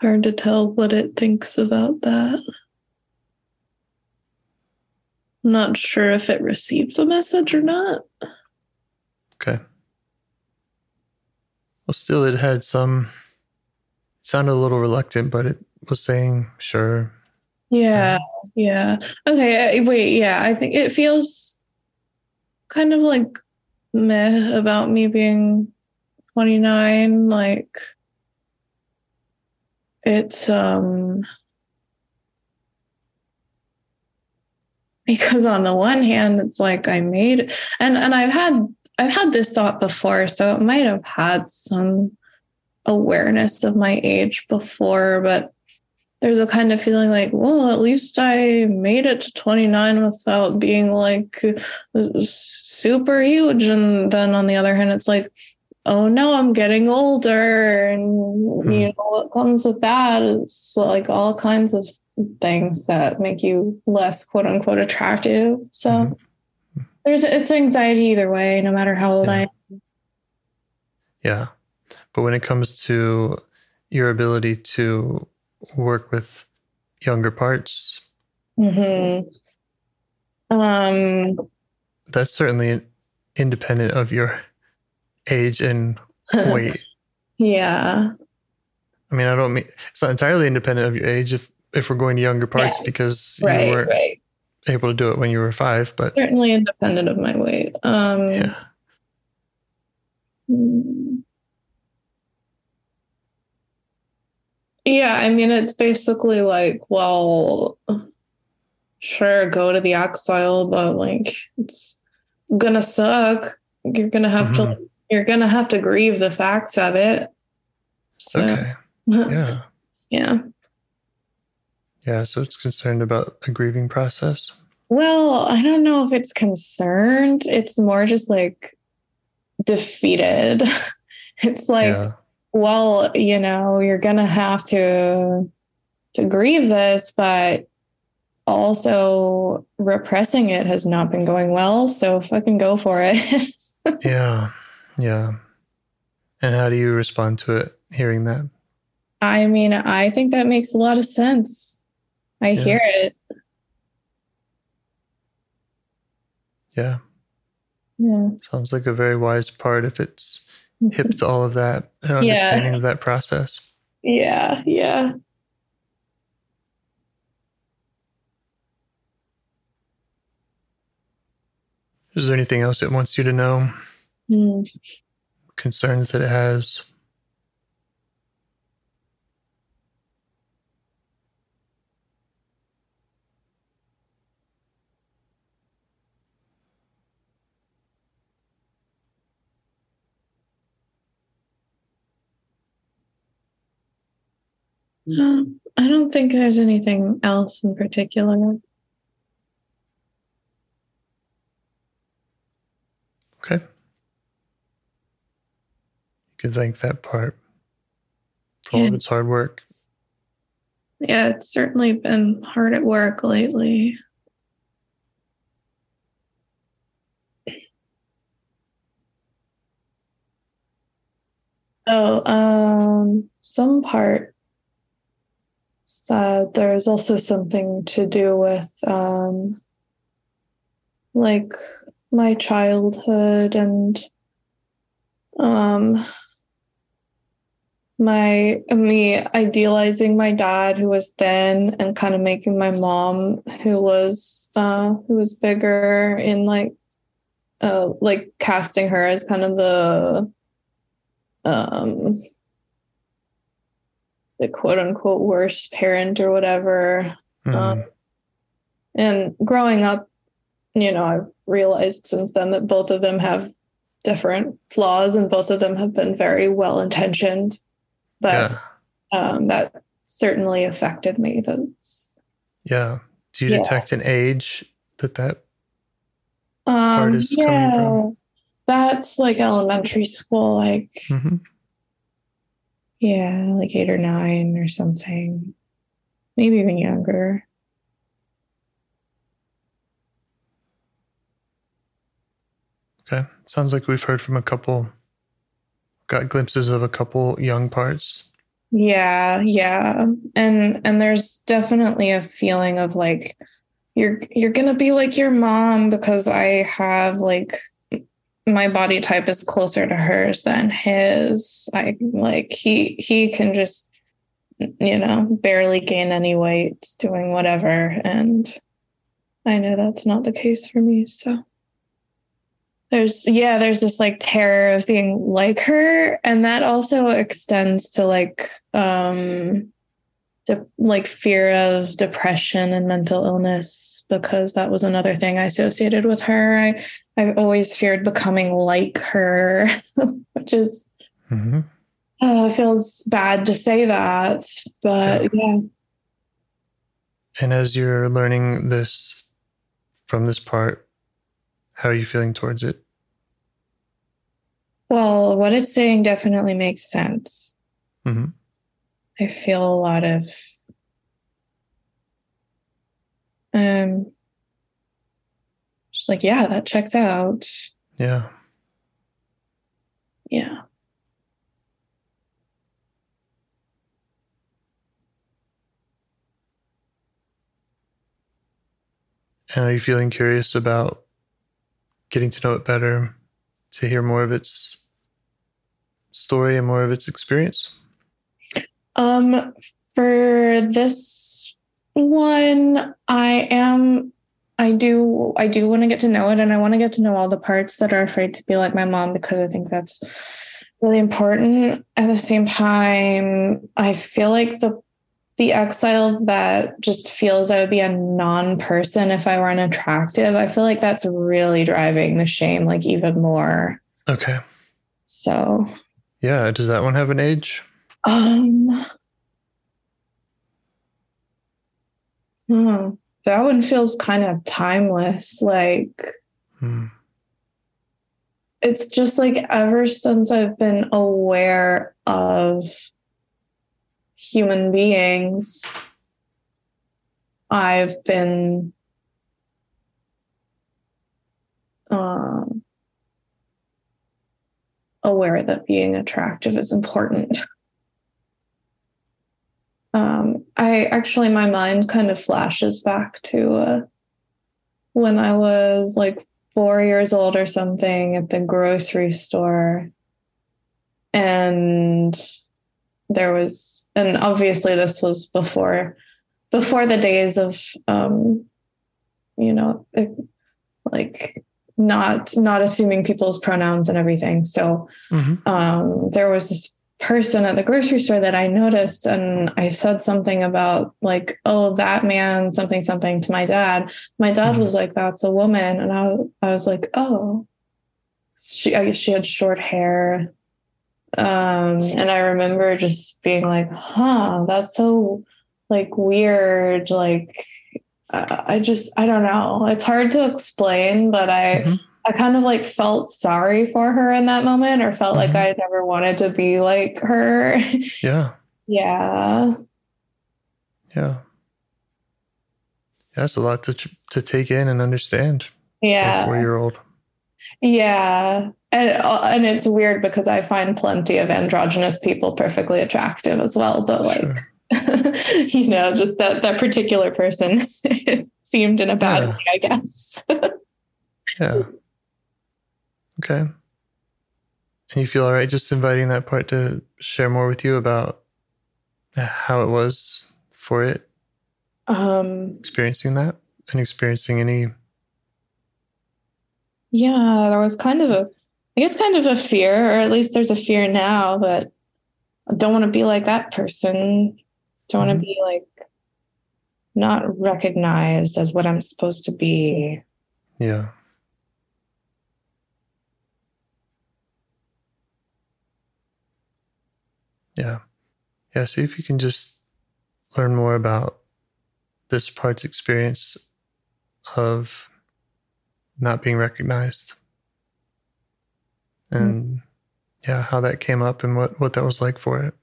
Hard to tell what it thinks about that. Not sure if it received the message or not.
Okay. Well, still, it had some. It sounded a little reluctant, but it was saying, sure.
Yeah, yeah. Okay, wait, yeah. I think it feels kind of like meh about me being 29. Like it's um because on the one hand it's like I made and and I've had I've had this thought before, so it might have had some awareness of my age before, but there's a kind of feeling like, well, at least I made it to 29 without being like super huge. And then on the other hand, it's like, oh no, I'm getting older. And,
Hmm.
you know, what comes with that is like all kinds of things that make you less quote unquote attractive. So
Mhm.
there's it's anxiety either way, no matter how old
Yeah.
I am.
Yeah. But when it comes to your ability to work with younger parts,
hmm Um,
that's certainly independent of your age and weight.
yeah.
I mean, I don't mean it's not entirely independent of your age if if we're going to younger parts
Yeah.
because
right,
you weren't
right.
able to do it when you were five, but
Certainly independent of my weight. Um,
yeah.
Hmm. Yeah, I mean, it's basically like, well, sure, go to the exile, but like, it's, it's gonna suck. You're gonna have to, you're gonna have to grieve the facts of it. So,
Okay. Yeah.
yeah.
Yeah. So it's concerned about the grieving process.
Well, I don't know if it's concerned. It's more just like defeated. it's like,
yeah.
well, you know, you're gonna have to to grieve this, but also repressing it has not been going well. So fucking go for it.
Yeah. Yeah. And how do you respond to it hearing that?
I mean, I think that makes a lot of sense. I
Yeah.
hear it.
Yeah.
Yeah.
Sounds like a very wise part if it's hip to all of that and
Yeah.
understanding of that process.
Yeah. Yeah.
Is there anything else it wants you to know?
Hmm.
Concerns that it has?
Um, I don't think there's anything else in particular.
Okay. Can thank that part for all of its hard work.
Yeah, it's certainly been hard at work lately. Oh, um, some part. So there's also something to do with um, like my childhood and um my me idealizing my dad who was thin and kind of making my mom who was uh who was bigger in like uh like casting her as kind of the um the quote unquote worst parent or whatever
Mhm.
um, and growing up, you know, I've realized since then that both of them have different flaws and both of them have been very well intentioned. But
yeah.
um, that certainly affected me. That's
Yeah. Do you
Yeah.
detect an age that that
um,
is coming
yeah,
from?
that's like elementary school, like
Mhm.
yeah, like eight or nine or something, maybe even younger.
Okay. Sounds like we've heard from a couple, got glimpses of a couple young parts.
Yeah, yeah. And and there's definitely a feeling of like you're you're going to be like your mom because I have like my body type is closer to hers than his. I like he he can just you know, barely gain any weight doing whatever and I know that's not the case for me, so there's yeah there's this like terror of being like her and that also extends to like um de- like fear of depression and mental illness because that was another thing i associated with her. I i've always feared becoming like her which is
mm-hmm.
uh, feels bad to say that but yeah.
And as you're learning this from this part, how are you feeling towards it?
well what it's saying definitely makes sense
hmm
I feel a lot of um just like yeah that checks out
Yeah.
yeah
And are you feeling curious about getting to know it better, to hear more of its story and more of its experience?
Um, for this one, I am. I do. I do want to get to know it, and I want to get to know all the parts that are afraid to be like my mom because I think that's really important. At the same time, I feel like the the exile that just feels I would be a non-person if I were unattractive. I feel like that's really driving the shame like even more.
Okay.
So
Yeah. Does that one have an age?
um hmm, that one feels kind of timeless. Like
Hmm.
it's just like ever since I've been aware of human beings, I've been um, aware that being attractive is important. Um, I actually, my mind kind of flashes back to uh, when I was like four years old or something at the grocery store. And there was, and obviously this was before, before the days of, um, you know, like not not assuming people's pronouns and everything. So
Mhm.
um, there was this person at the grocery store that I noticed, and I said something about like, "Oh, that man," something something to my dad. My dad
Mhm.
was like, "That's a woman," and I I was like, "Oh." She I guess she had short hair, um, and I remember just being like, "Huh, that's so like weird." Like, I, I just I don't know. It's hard to explain, but I.
Mhm.
I kind of like felt sorry for her in that moment or felt like
Mhm.
I never wanted to be like her.
Yeah.
yeah.
Yeah. That's a lot to to take in and understand. A
Yeah.
four year old.
Yeah. And uh, and it's weird because I find plenty of androgynous people perfectly attractive as well, but like you know, just that that particular person seemed in a bad
Yeah.
way, I guess.
Yeah. Okay. And you feel all right just inviting that part to share more with you about how it was for it,
um
experiencing that and experiencing any.
Yeah, there was kind of a, I guess, kind of a fear, or at least there's a fear now that I don't want to be like that person. Don't want to mm-hmm. be like not recognized as what I'm supposed to be.
Yeah. Yeah. Yeah. See if you can just learn more about this part's experience of not being recognized and yeah, how that came up and what, what that was like for it.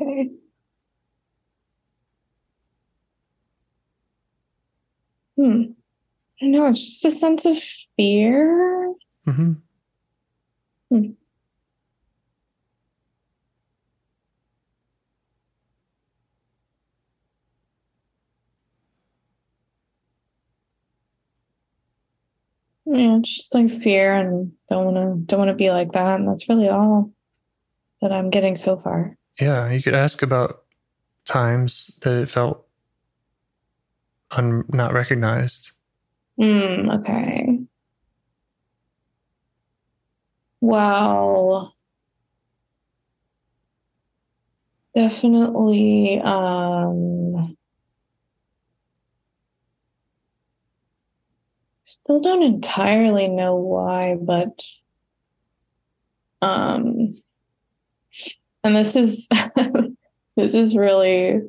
Okay. Hmm. I know. It's just a sense of fear.
hmm
Hmm. Yeah, it's just like fear and don't want to don't want to be like that. And that's really all that I'm getting so far.
Yeah. You could ask about times that it felt un- not recognized.
Hmm, okay. Well, definitely um still don't entirely know why, but um and this is this is really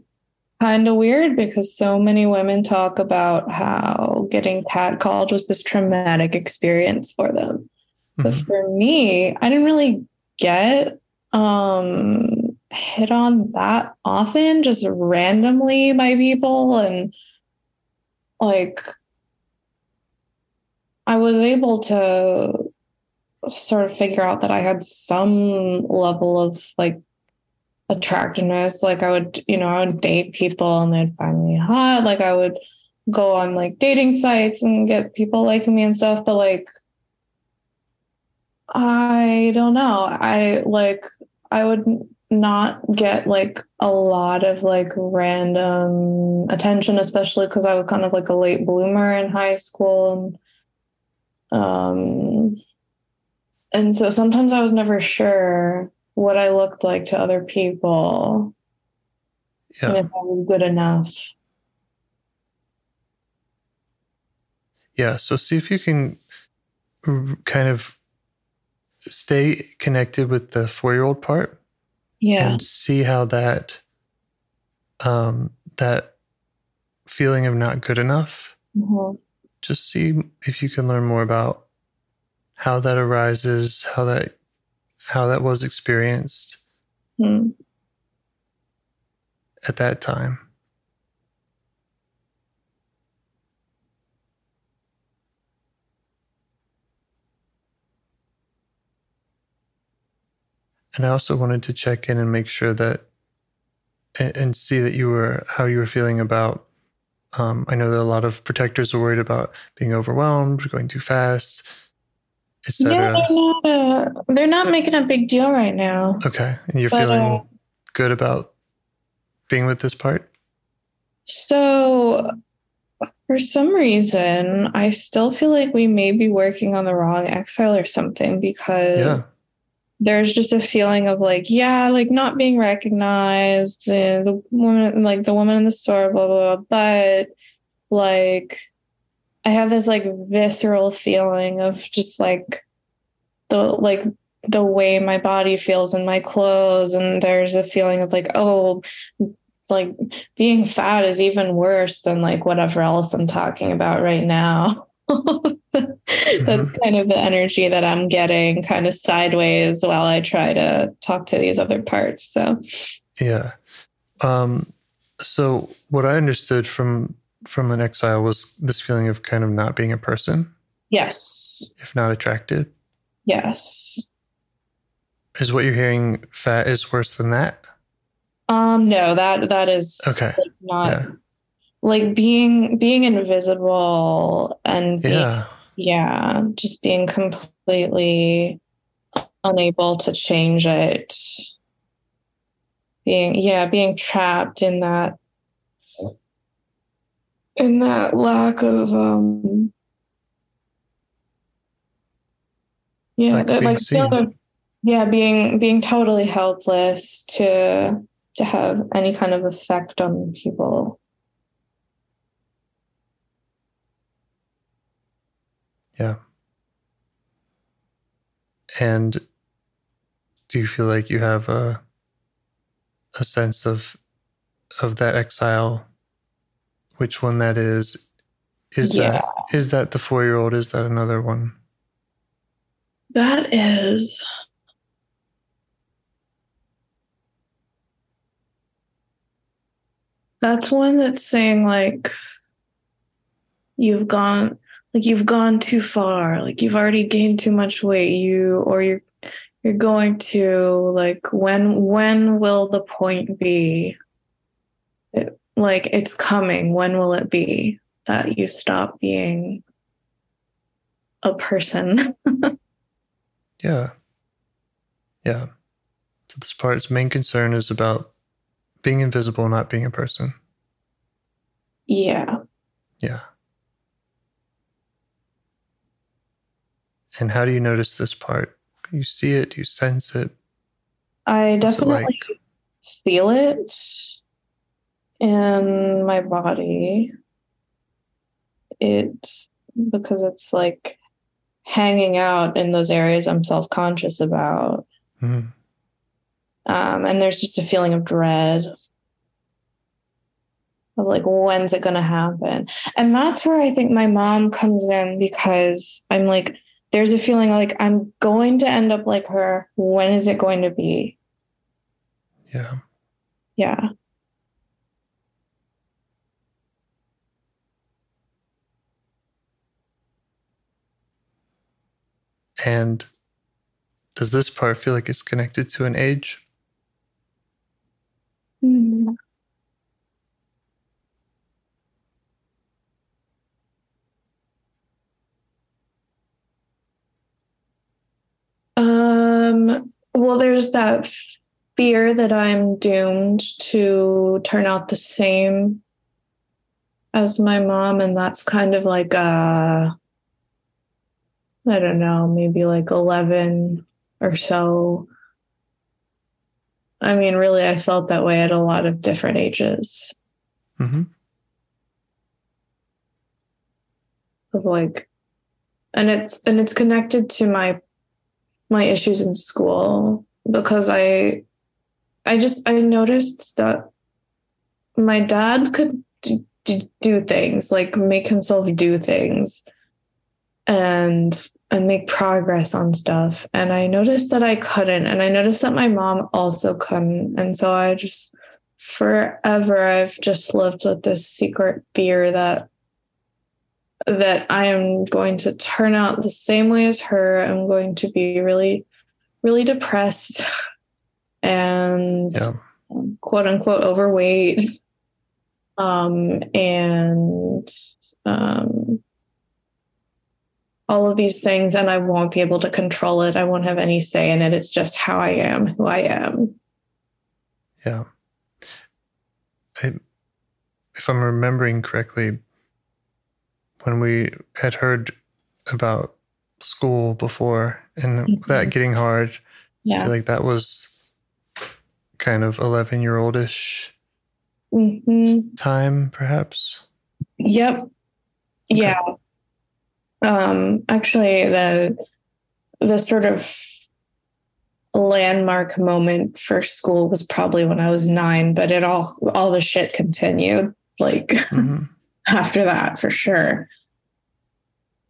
kind of weird because so many women talk about how getting catcalled was this traumatic experience for them. But
Mhm.
for me, I didn't really get um hit on that often, just randomly by people. And like I was able to sort of figure out that I had some level of like attractiveness. Like I would, you know, I would date people and they'd find me hot. Like I would go on like dating sites and get people liking me and stuff. But like I don't know. I like I would not get like a lot of like random attention, especially because I was kind of like a late bloomer in high school. Um, and so sometimes I was never sure what I looked like to other people
Yeah.
and if I was good enough.
Yeah. So see if you can kind of stay connected with the four year old part
Yeah.
and see how that um that feeling of not good enough
Mhm.
Just see if you can learn more about how that arises how that how that was experienced
Hmm.
at that time and i also wanted to check in and make sure that and see that you were how you were feeling about um, i know that a lot of protectors are worried about being overwhelmed going too fast
Yeah,
etc
they're not, uh, they're not making a big deal right now.
okay and you're
But,
feeling
uh,
good about being with this part?
So, for some reason, I still feel like we may be working on the wrong exile or something because
yeah
there's just a feeling of like, yeah, like not being recognized, uh, the woman, like the woman in the store, blah, blah, blah. But like, I have this like visceral feeling of just like the, like, the way my body feels in my clothes. And there's a feeling of like, oh, like being fat is even worse than like whatever else I'm talking about right now. That's kind of the energy that I'm getting kind of sideways while I try to talk to these other parts. So,
Yeah. Um, so what I understood from from an exile was this feeling of kind of not being a person,
yes.
if not attracted.
Yes.
Is what you're hearing fat is worse than that?
Um no, that that is
Okay.
like, not
Yeah.
Like being being invisible and being,
Yeah.
yeah, just being completely unable to change it. Being yeah, being trapped in that in that lack of um yeah,
Like
that like feeling
seen.
of yeah, being being totally helpless to to have any kind of effect on people.
Yeah. And do you feel like you have a a sense of of that exile? Which one that is? Is
Yeah.
that is that the four year old? Is that another one?
That is That's one that's saying like you've gone like you've gone too far, like you've already gained too much weight, you or you're you're going to like when when will the point be? It, like it's coming. When will it be that you stop being a person?
Yeah. Yeah. So this part's main concern is about being invisible, not being a person.
yeah.
Yeah. And how do you notice this part? You see it, you sense it.
I definitely
like?
feel it in my body. It because it's like hanging out in those areas I'm self conscious about.
Mhm.
Um, and there's just a feeling of dread of like, when's it going to happen? And that's where I think my mom comes in because I'm like, there's a feeling like I'm going to end up like her. When is it going to be?
Yeah.
Yeah.
And does this part feel like it's connected to an age?
Mm. Um, well, there's that fear that I'm doomed to turn out the same as my mom. And that's kind of like a, I don't know, maybe like 11 or so. I mean, really, I felt that way at a lot of different ages.
Mm-hmm.
Of like, and it's and it's connected to my my issues in school because I I just I noticed that my dad could do, do things like make himself do things and and make progress on stuff. And I noticed that I couldn't and I noticed that my mom also couldn't. And so I just forever I've just lived with this secret fear that that I am going to turn out the same way as her. I'm going to be really, really depressed and yeah. quote unquote overweight. Um, and um, all of these things, and I won't be able to control it. I won't have any say in it. It's just how I am, who I am.
Yeah. I, if I'm remembering correctly, when we had heard about school before and mm-hmm. that getting hard. Yeah. I feel like that was kind of 11 year oldish mm-hmm. time, perhaps.
Yep. Okay. Yeah. Um, actually, the the sort of landmark moment for school was probably when I was nine, but it all all the shit continued. Like mm-hmm after that for sure.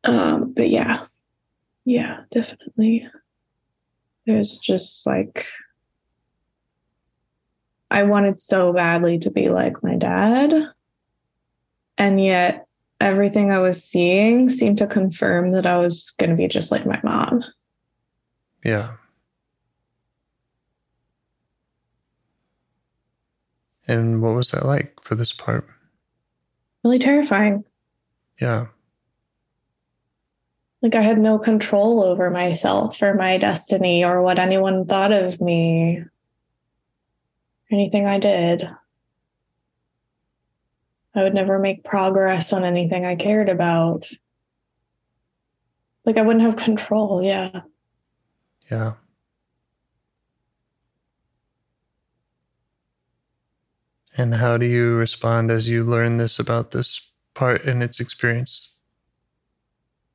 Um, but yeah, yeah, definitely. There's just like, I wanted so badly to be like my dad. And yet, everything I was seeing seemed to confirm that I was going to be just like my mom.
Yeah. And what was that like for this part?
Really terrifying.
Yeah.
Like I had no control over myself or my destiny or what anyone thought of me, anything I did. I would never make progress on anything I cared about. Like I wouldn't have control. Yeah.
Yeah. And how do you respond as you learn this about this part and its experience?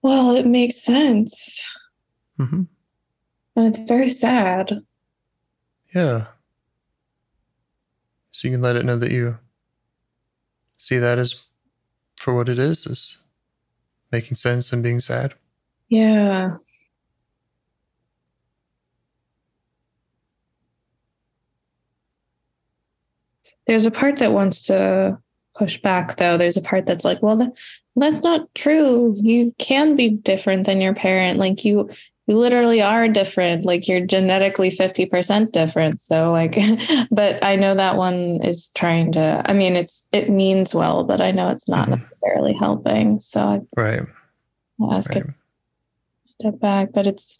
Well, it makes sense.
Mm-hmm.
And it's very sad.
Yeah. So you can let it know that you see that as for what it is, is making sense and being sad.
Yeah. There's a part that wants to push back, though. There's a part that's like, well, that's not true. You can be different than your parent. Like you, you literally are different. Like you're genetically 50% different. So like, but I know that one is trying to, I mean, it's, it means well, but I know it's not mm-hmm. necessarily helping. So I,
right.
I'll ask right. it step back, but it's,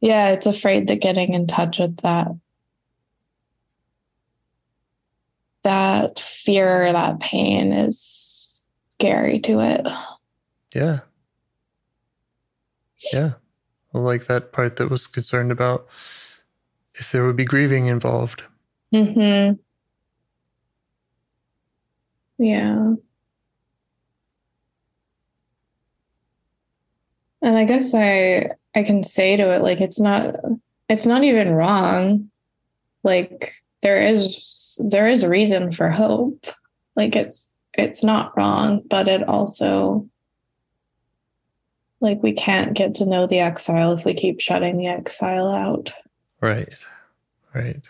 yeah, it's afraid that getting in touch with that that fear, that pain is scary to it.
Yeah. Yeah. Well, like that part that was concerned about if there would be grieving involved.
Mm-hmm. Yeah. And I guess I I can say to it like it's not it's not even wrong. Like there is there is a reason for hope. Like it's it's not wrong but it also like we can't get to know the exile if we keep shutting the exile out.
Right right.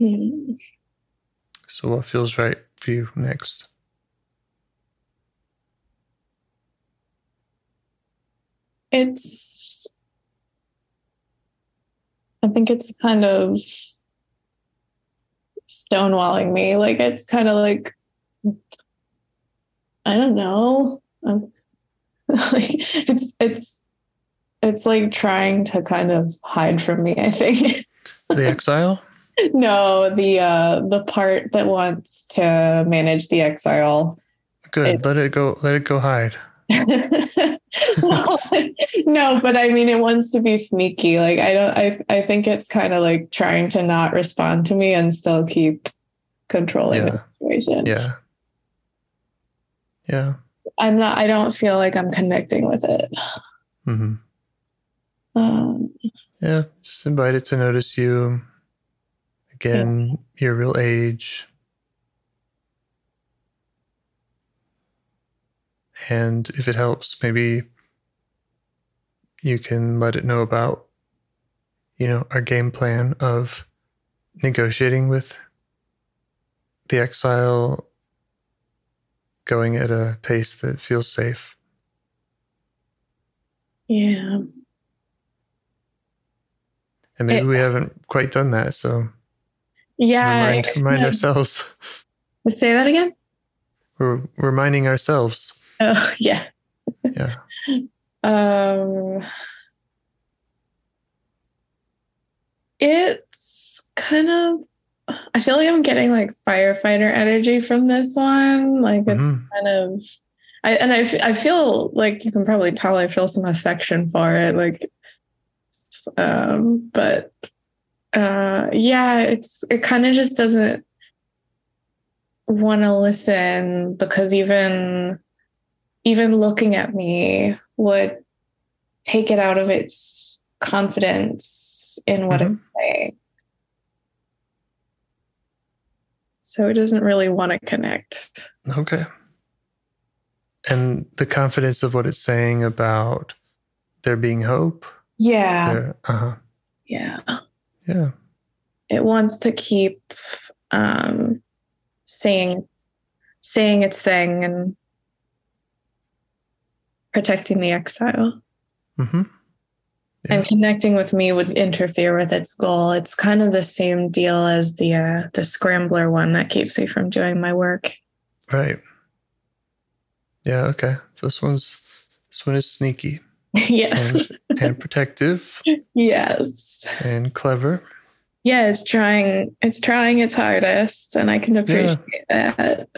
Hmm.
so what feels right for you next
It's, I think it's kind of stonewalling me. Like it's kind of like I don't know. Like it's it's it's like trying to kind of hide from me, I think.
The exile?
no, the uh the part that wants to manage the exile.
Good. Let it go let it go hide.
No, no, but I mean it wants to be sneaky. Like I don't I I think it's kind of like trying to not respond to me and still keep controlling
Yeah.
the situation.
Yeah. Yeah.
I'm not I don't feel like I'm connecting with it.
hmm
Um
Yeah. Just invite it to notice you. Again, your real age. And if it helps, maybe you can let it know about, you know, our game plan of negotiating with the exile, going at a pace that feels safe.
yeah.
And maybe
It-
we haven't quite done that. So
Yeah.
remind, remind
yeah.
ourselves.
Say that again?
We're reminding ourselves.
Oh, yeah.
Yeah.
Um it's kind of I feel like I'm getting like firefighter energy from this one. Like it's
Mhm.
kind of I and I, I feel like you can probably tell I feel some affection for it. Like um but uh yeah, it's it kind of just doesn't want to listen because even even looking at me would take it out of its confidence in what
Mhm.
it's saying. So it doesn't really want to connect.
Okay. And the confidence of what it's saying about there being hope.
Yeah.
There, uh-huh.
Yeah.
Yeah.
It wants to keep um saying saying its thing and protecting the exile.
Mm-hmm. Yeah.
and connecting with me would interfere with its goal. It's kind of the same deal as the uh, the scrambler one that keeps me from doing my work.
Right. Yeah. Okay. So this one's this one is sneaky
yes,
and protective
yes,
and clever.
yeah. It's trying. It's trying its hardest, and I can appreciate that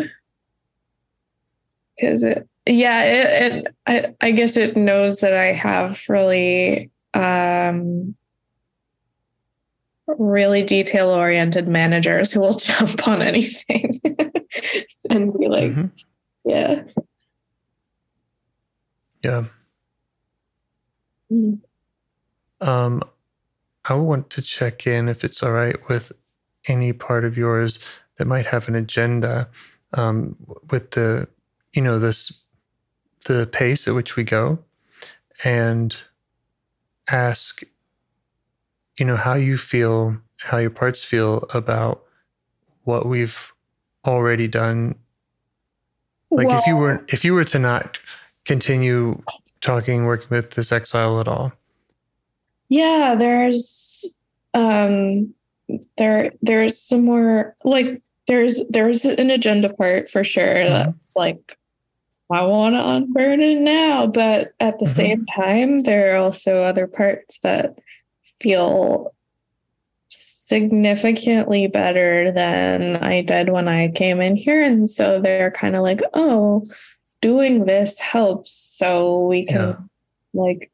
because it. Yeah, it, it. I. I guess it knows that I have really. um really detail oriented managers who will jump on anything and be like,
Mhm.
yeah.
Yeah.
Mm.
Um, I want to check in if it's all right with any part of yours that might have an agenda um, with the, you know, this, the pace at which we go, and ask, you know, how you feel, how your parts feel about what we've already done. Like if you
Well,
were, if you were to not continue talking, working with this exile at all.
yeah, there's um there there's some more like there's there's an agenda part for sure
Mhm.
that's like I want to unburden it now, but at the
Mhm.
same time, there are also other parts that feel significantly better than I did when I came in here. And so they're kind of like, oh, doing this helps. So we can,
Yeah.
like,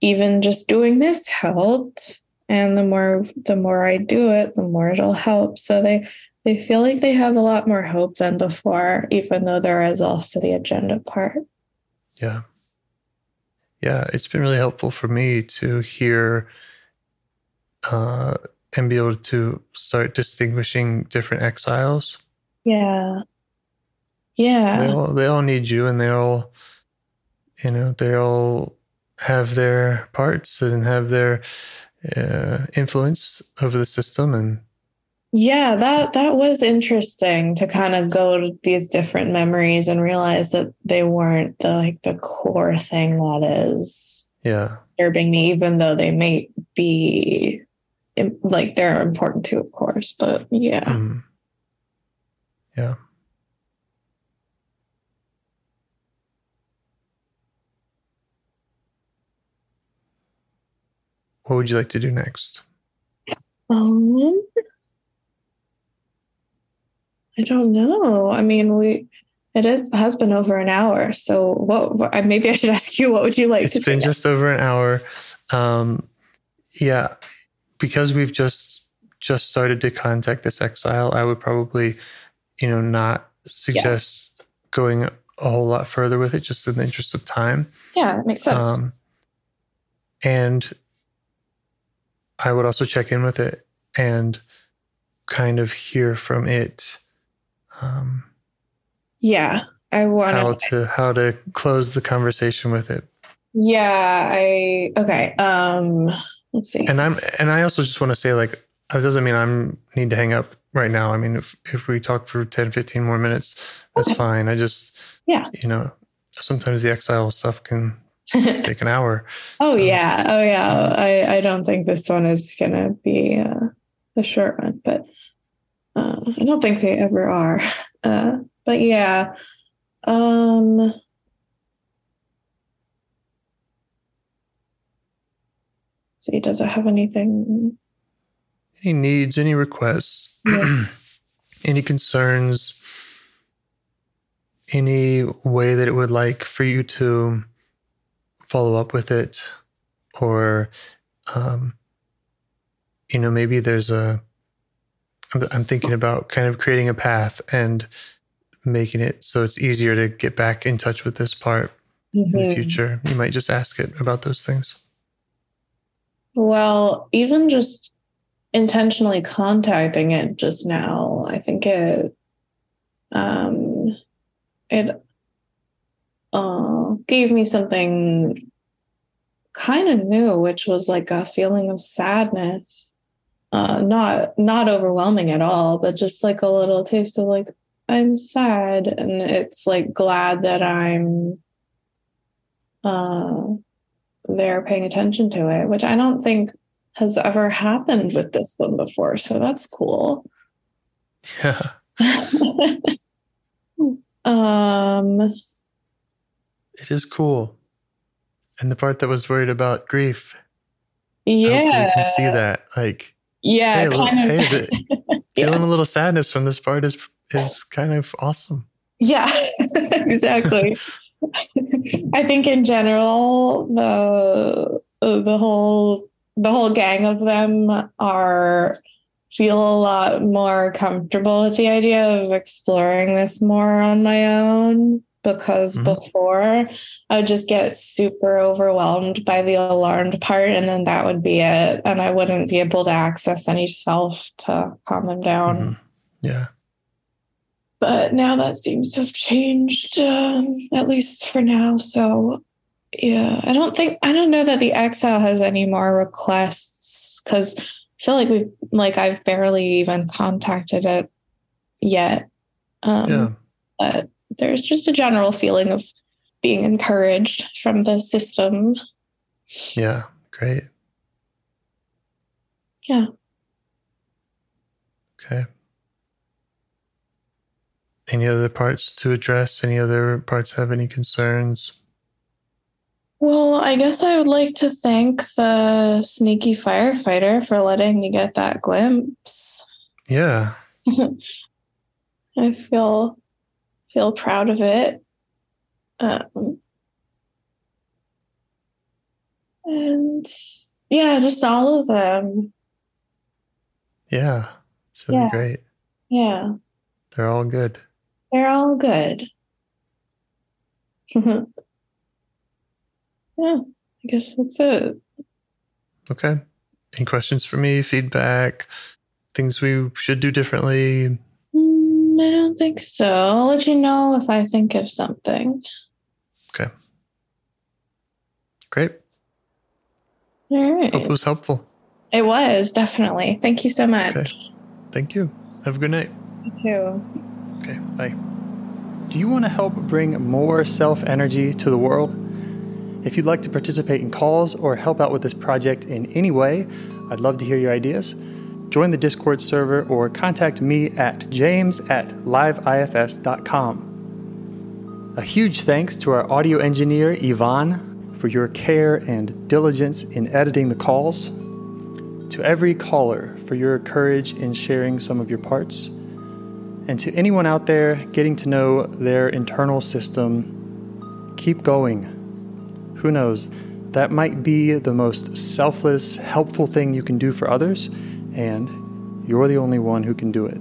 even just doing this helped. And the more the more I do it, the more it'll help. So they they feel like they have a lot more hope than before, even though there is also the agenda part.
Yeah. Yeah, it's been really helpful for me to hear uh, and be able to start distinguishing different exiles.
Yeah.
They
Yeah.
all they all need you, and they all, you know, they all have their parts and have their uh, influence over the system, and
yeah that that was interesting to kind of go to these different memories and realize that they weren't the like the core thing that is
yeah.
disturbing me even though they may be like they're important too of course but yeah.
Mm. yeah. What would you like to do next?
Um I don't know. I mean, we it is has been over an hour. So what? maybe I should ask you. What would you like
It's
to?
been
do
just over an hour. Um, yeah, because we've just just started to contact this exile. I would probably, you know, not suggest going a whole lot further with it, just in the interest of time.
Yeah, that makes sense.
Um, and I would also check in with it and kind of hear from it um,
yeah, I want
how
to.
how to close the conversation with it.
Yeah, I okay. Um, let's see.
And I'm and I also just want to say like that doesn't mean I'm need to hang up right now. I mean if if we talk for 10 15 more minutes, that's
Okay.
fine. I just
Yeah.
you know, sometimes the exile stuff can take an hour.
oh
so-
yeah, oh yeah. I I don't think this one is gonna be uh, a short one, but uh, I don't think they ever are. Uh, but yeah. Um. See, does it have anything?
Any needs, any requests,
Yeah.
any concerns, any way that it would like for you to follow up with it, or, um, you know, maybe there's a, I'm- thinking about kind of creating a path and making it so it's easier to get back in touch with this part in the
Mhm.
future. You might just ask it about those things.
Well, even just intentionally contacting it just now, I think it um it uh gave me something kind of new, which was like a feeling of sadness. Uh not not overwhelming at all, but just like a little taste of like I'm sad and it's like glad that I'm uh they're paying attention to it, which I don't think has ever happened with this one before. So that's cool.
Yeah.
um,
It is cool. And the part that was worried about grief,
yeah,
you can see that. Like,
yeah,
hey,
kind of.
hey,
Yeah.
feeling a little sadness from this part is is kind of awesome.
Yeah, exactly. I think in general, the uh, the whole the whole gang of them are feel a lot more comfortable with the idea of exploring this more on my own because
Mhm.
before I would just get super overwhelmed by the alarmed part and then that would be it and I wouldn't be able to access any self to calm them down
Mhm. Yeah.
but now that seems to have changed um, at least for now so yeah i don't think i don't know that the exile has any more requests because i feel like we've like i've barely even contacted it yet um,
yeah.
but there's just a general feeling of being encouraged from the system
Yeah. Great.
Yeah.
Okay. Any other parts to address? Any other parts have any concerns?
well i guess i would like to thank the sneaky firefighter for letting me get that glimpse
Yeah.
I feel feel proud of it. Um, and yeah, just all of them.
Yeah. It's really
Yeah.
great.
Yeah,
They're all good.
they're all good. yeah, I guess that's it.
Okay. Any questions for me? Feedback? Things we should do differently?
I don't think so. I'll let you know if I think of something.
Okay. Great.
All right.
Hope it was helpful.
It was definitely. Thank you so much.
Okay. Thank you. Have a good night.
You too.
Okay. Bye.
Do you want to help bring more self energy to the world? If you'd like to participate in calls or help out with this project in any way, I'd love to hear your ideas. Join the Discord server or contact me at james at liveifs.com. A huge thanks to our audio engineer, Yvonne,
for your care and diligence in editing the calls, to every caller for your courage in sharing some of your parts, and to anyone out there getting to know their internal system, keep going. Who knows? That might be the most selfless, helpful thing you can do for others, and you're the only one who can do it.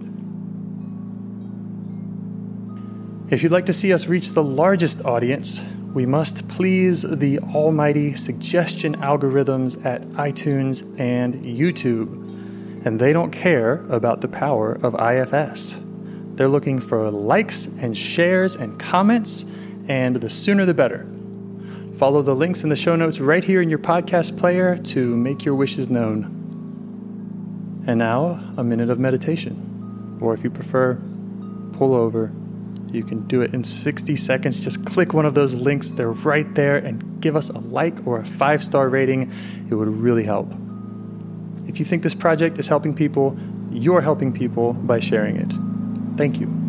If you'd like to see us reach the largest audience, we must please the almighty suggestion algorithms at iTunes and YouTube. And they don't care about the power of IFS. They're looking for likes and shares and comments, and the sooner the better. Follow the links in the show notes right here in your podcast player to make your wishes known. And now, a minute of meditation. Or if you prefer, pull over you can do it in 60 seconds. Just click one of those links, they're right there, and give us a like or a five star rating. It would really help. If you think this project is helping people, you're helping people by sharing it. Thank you.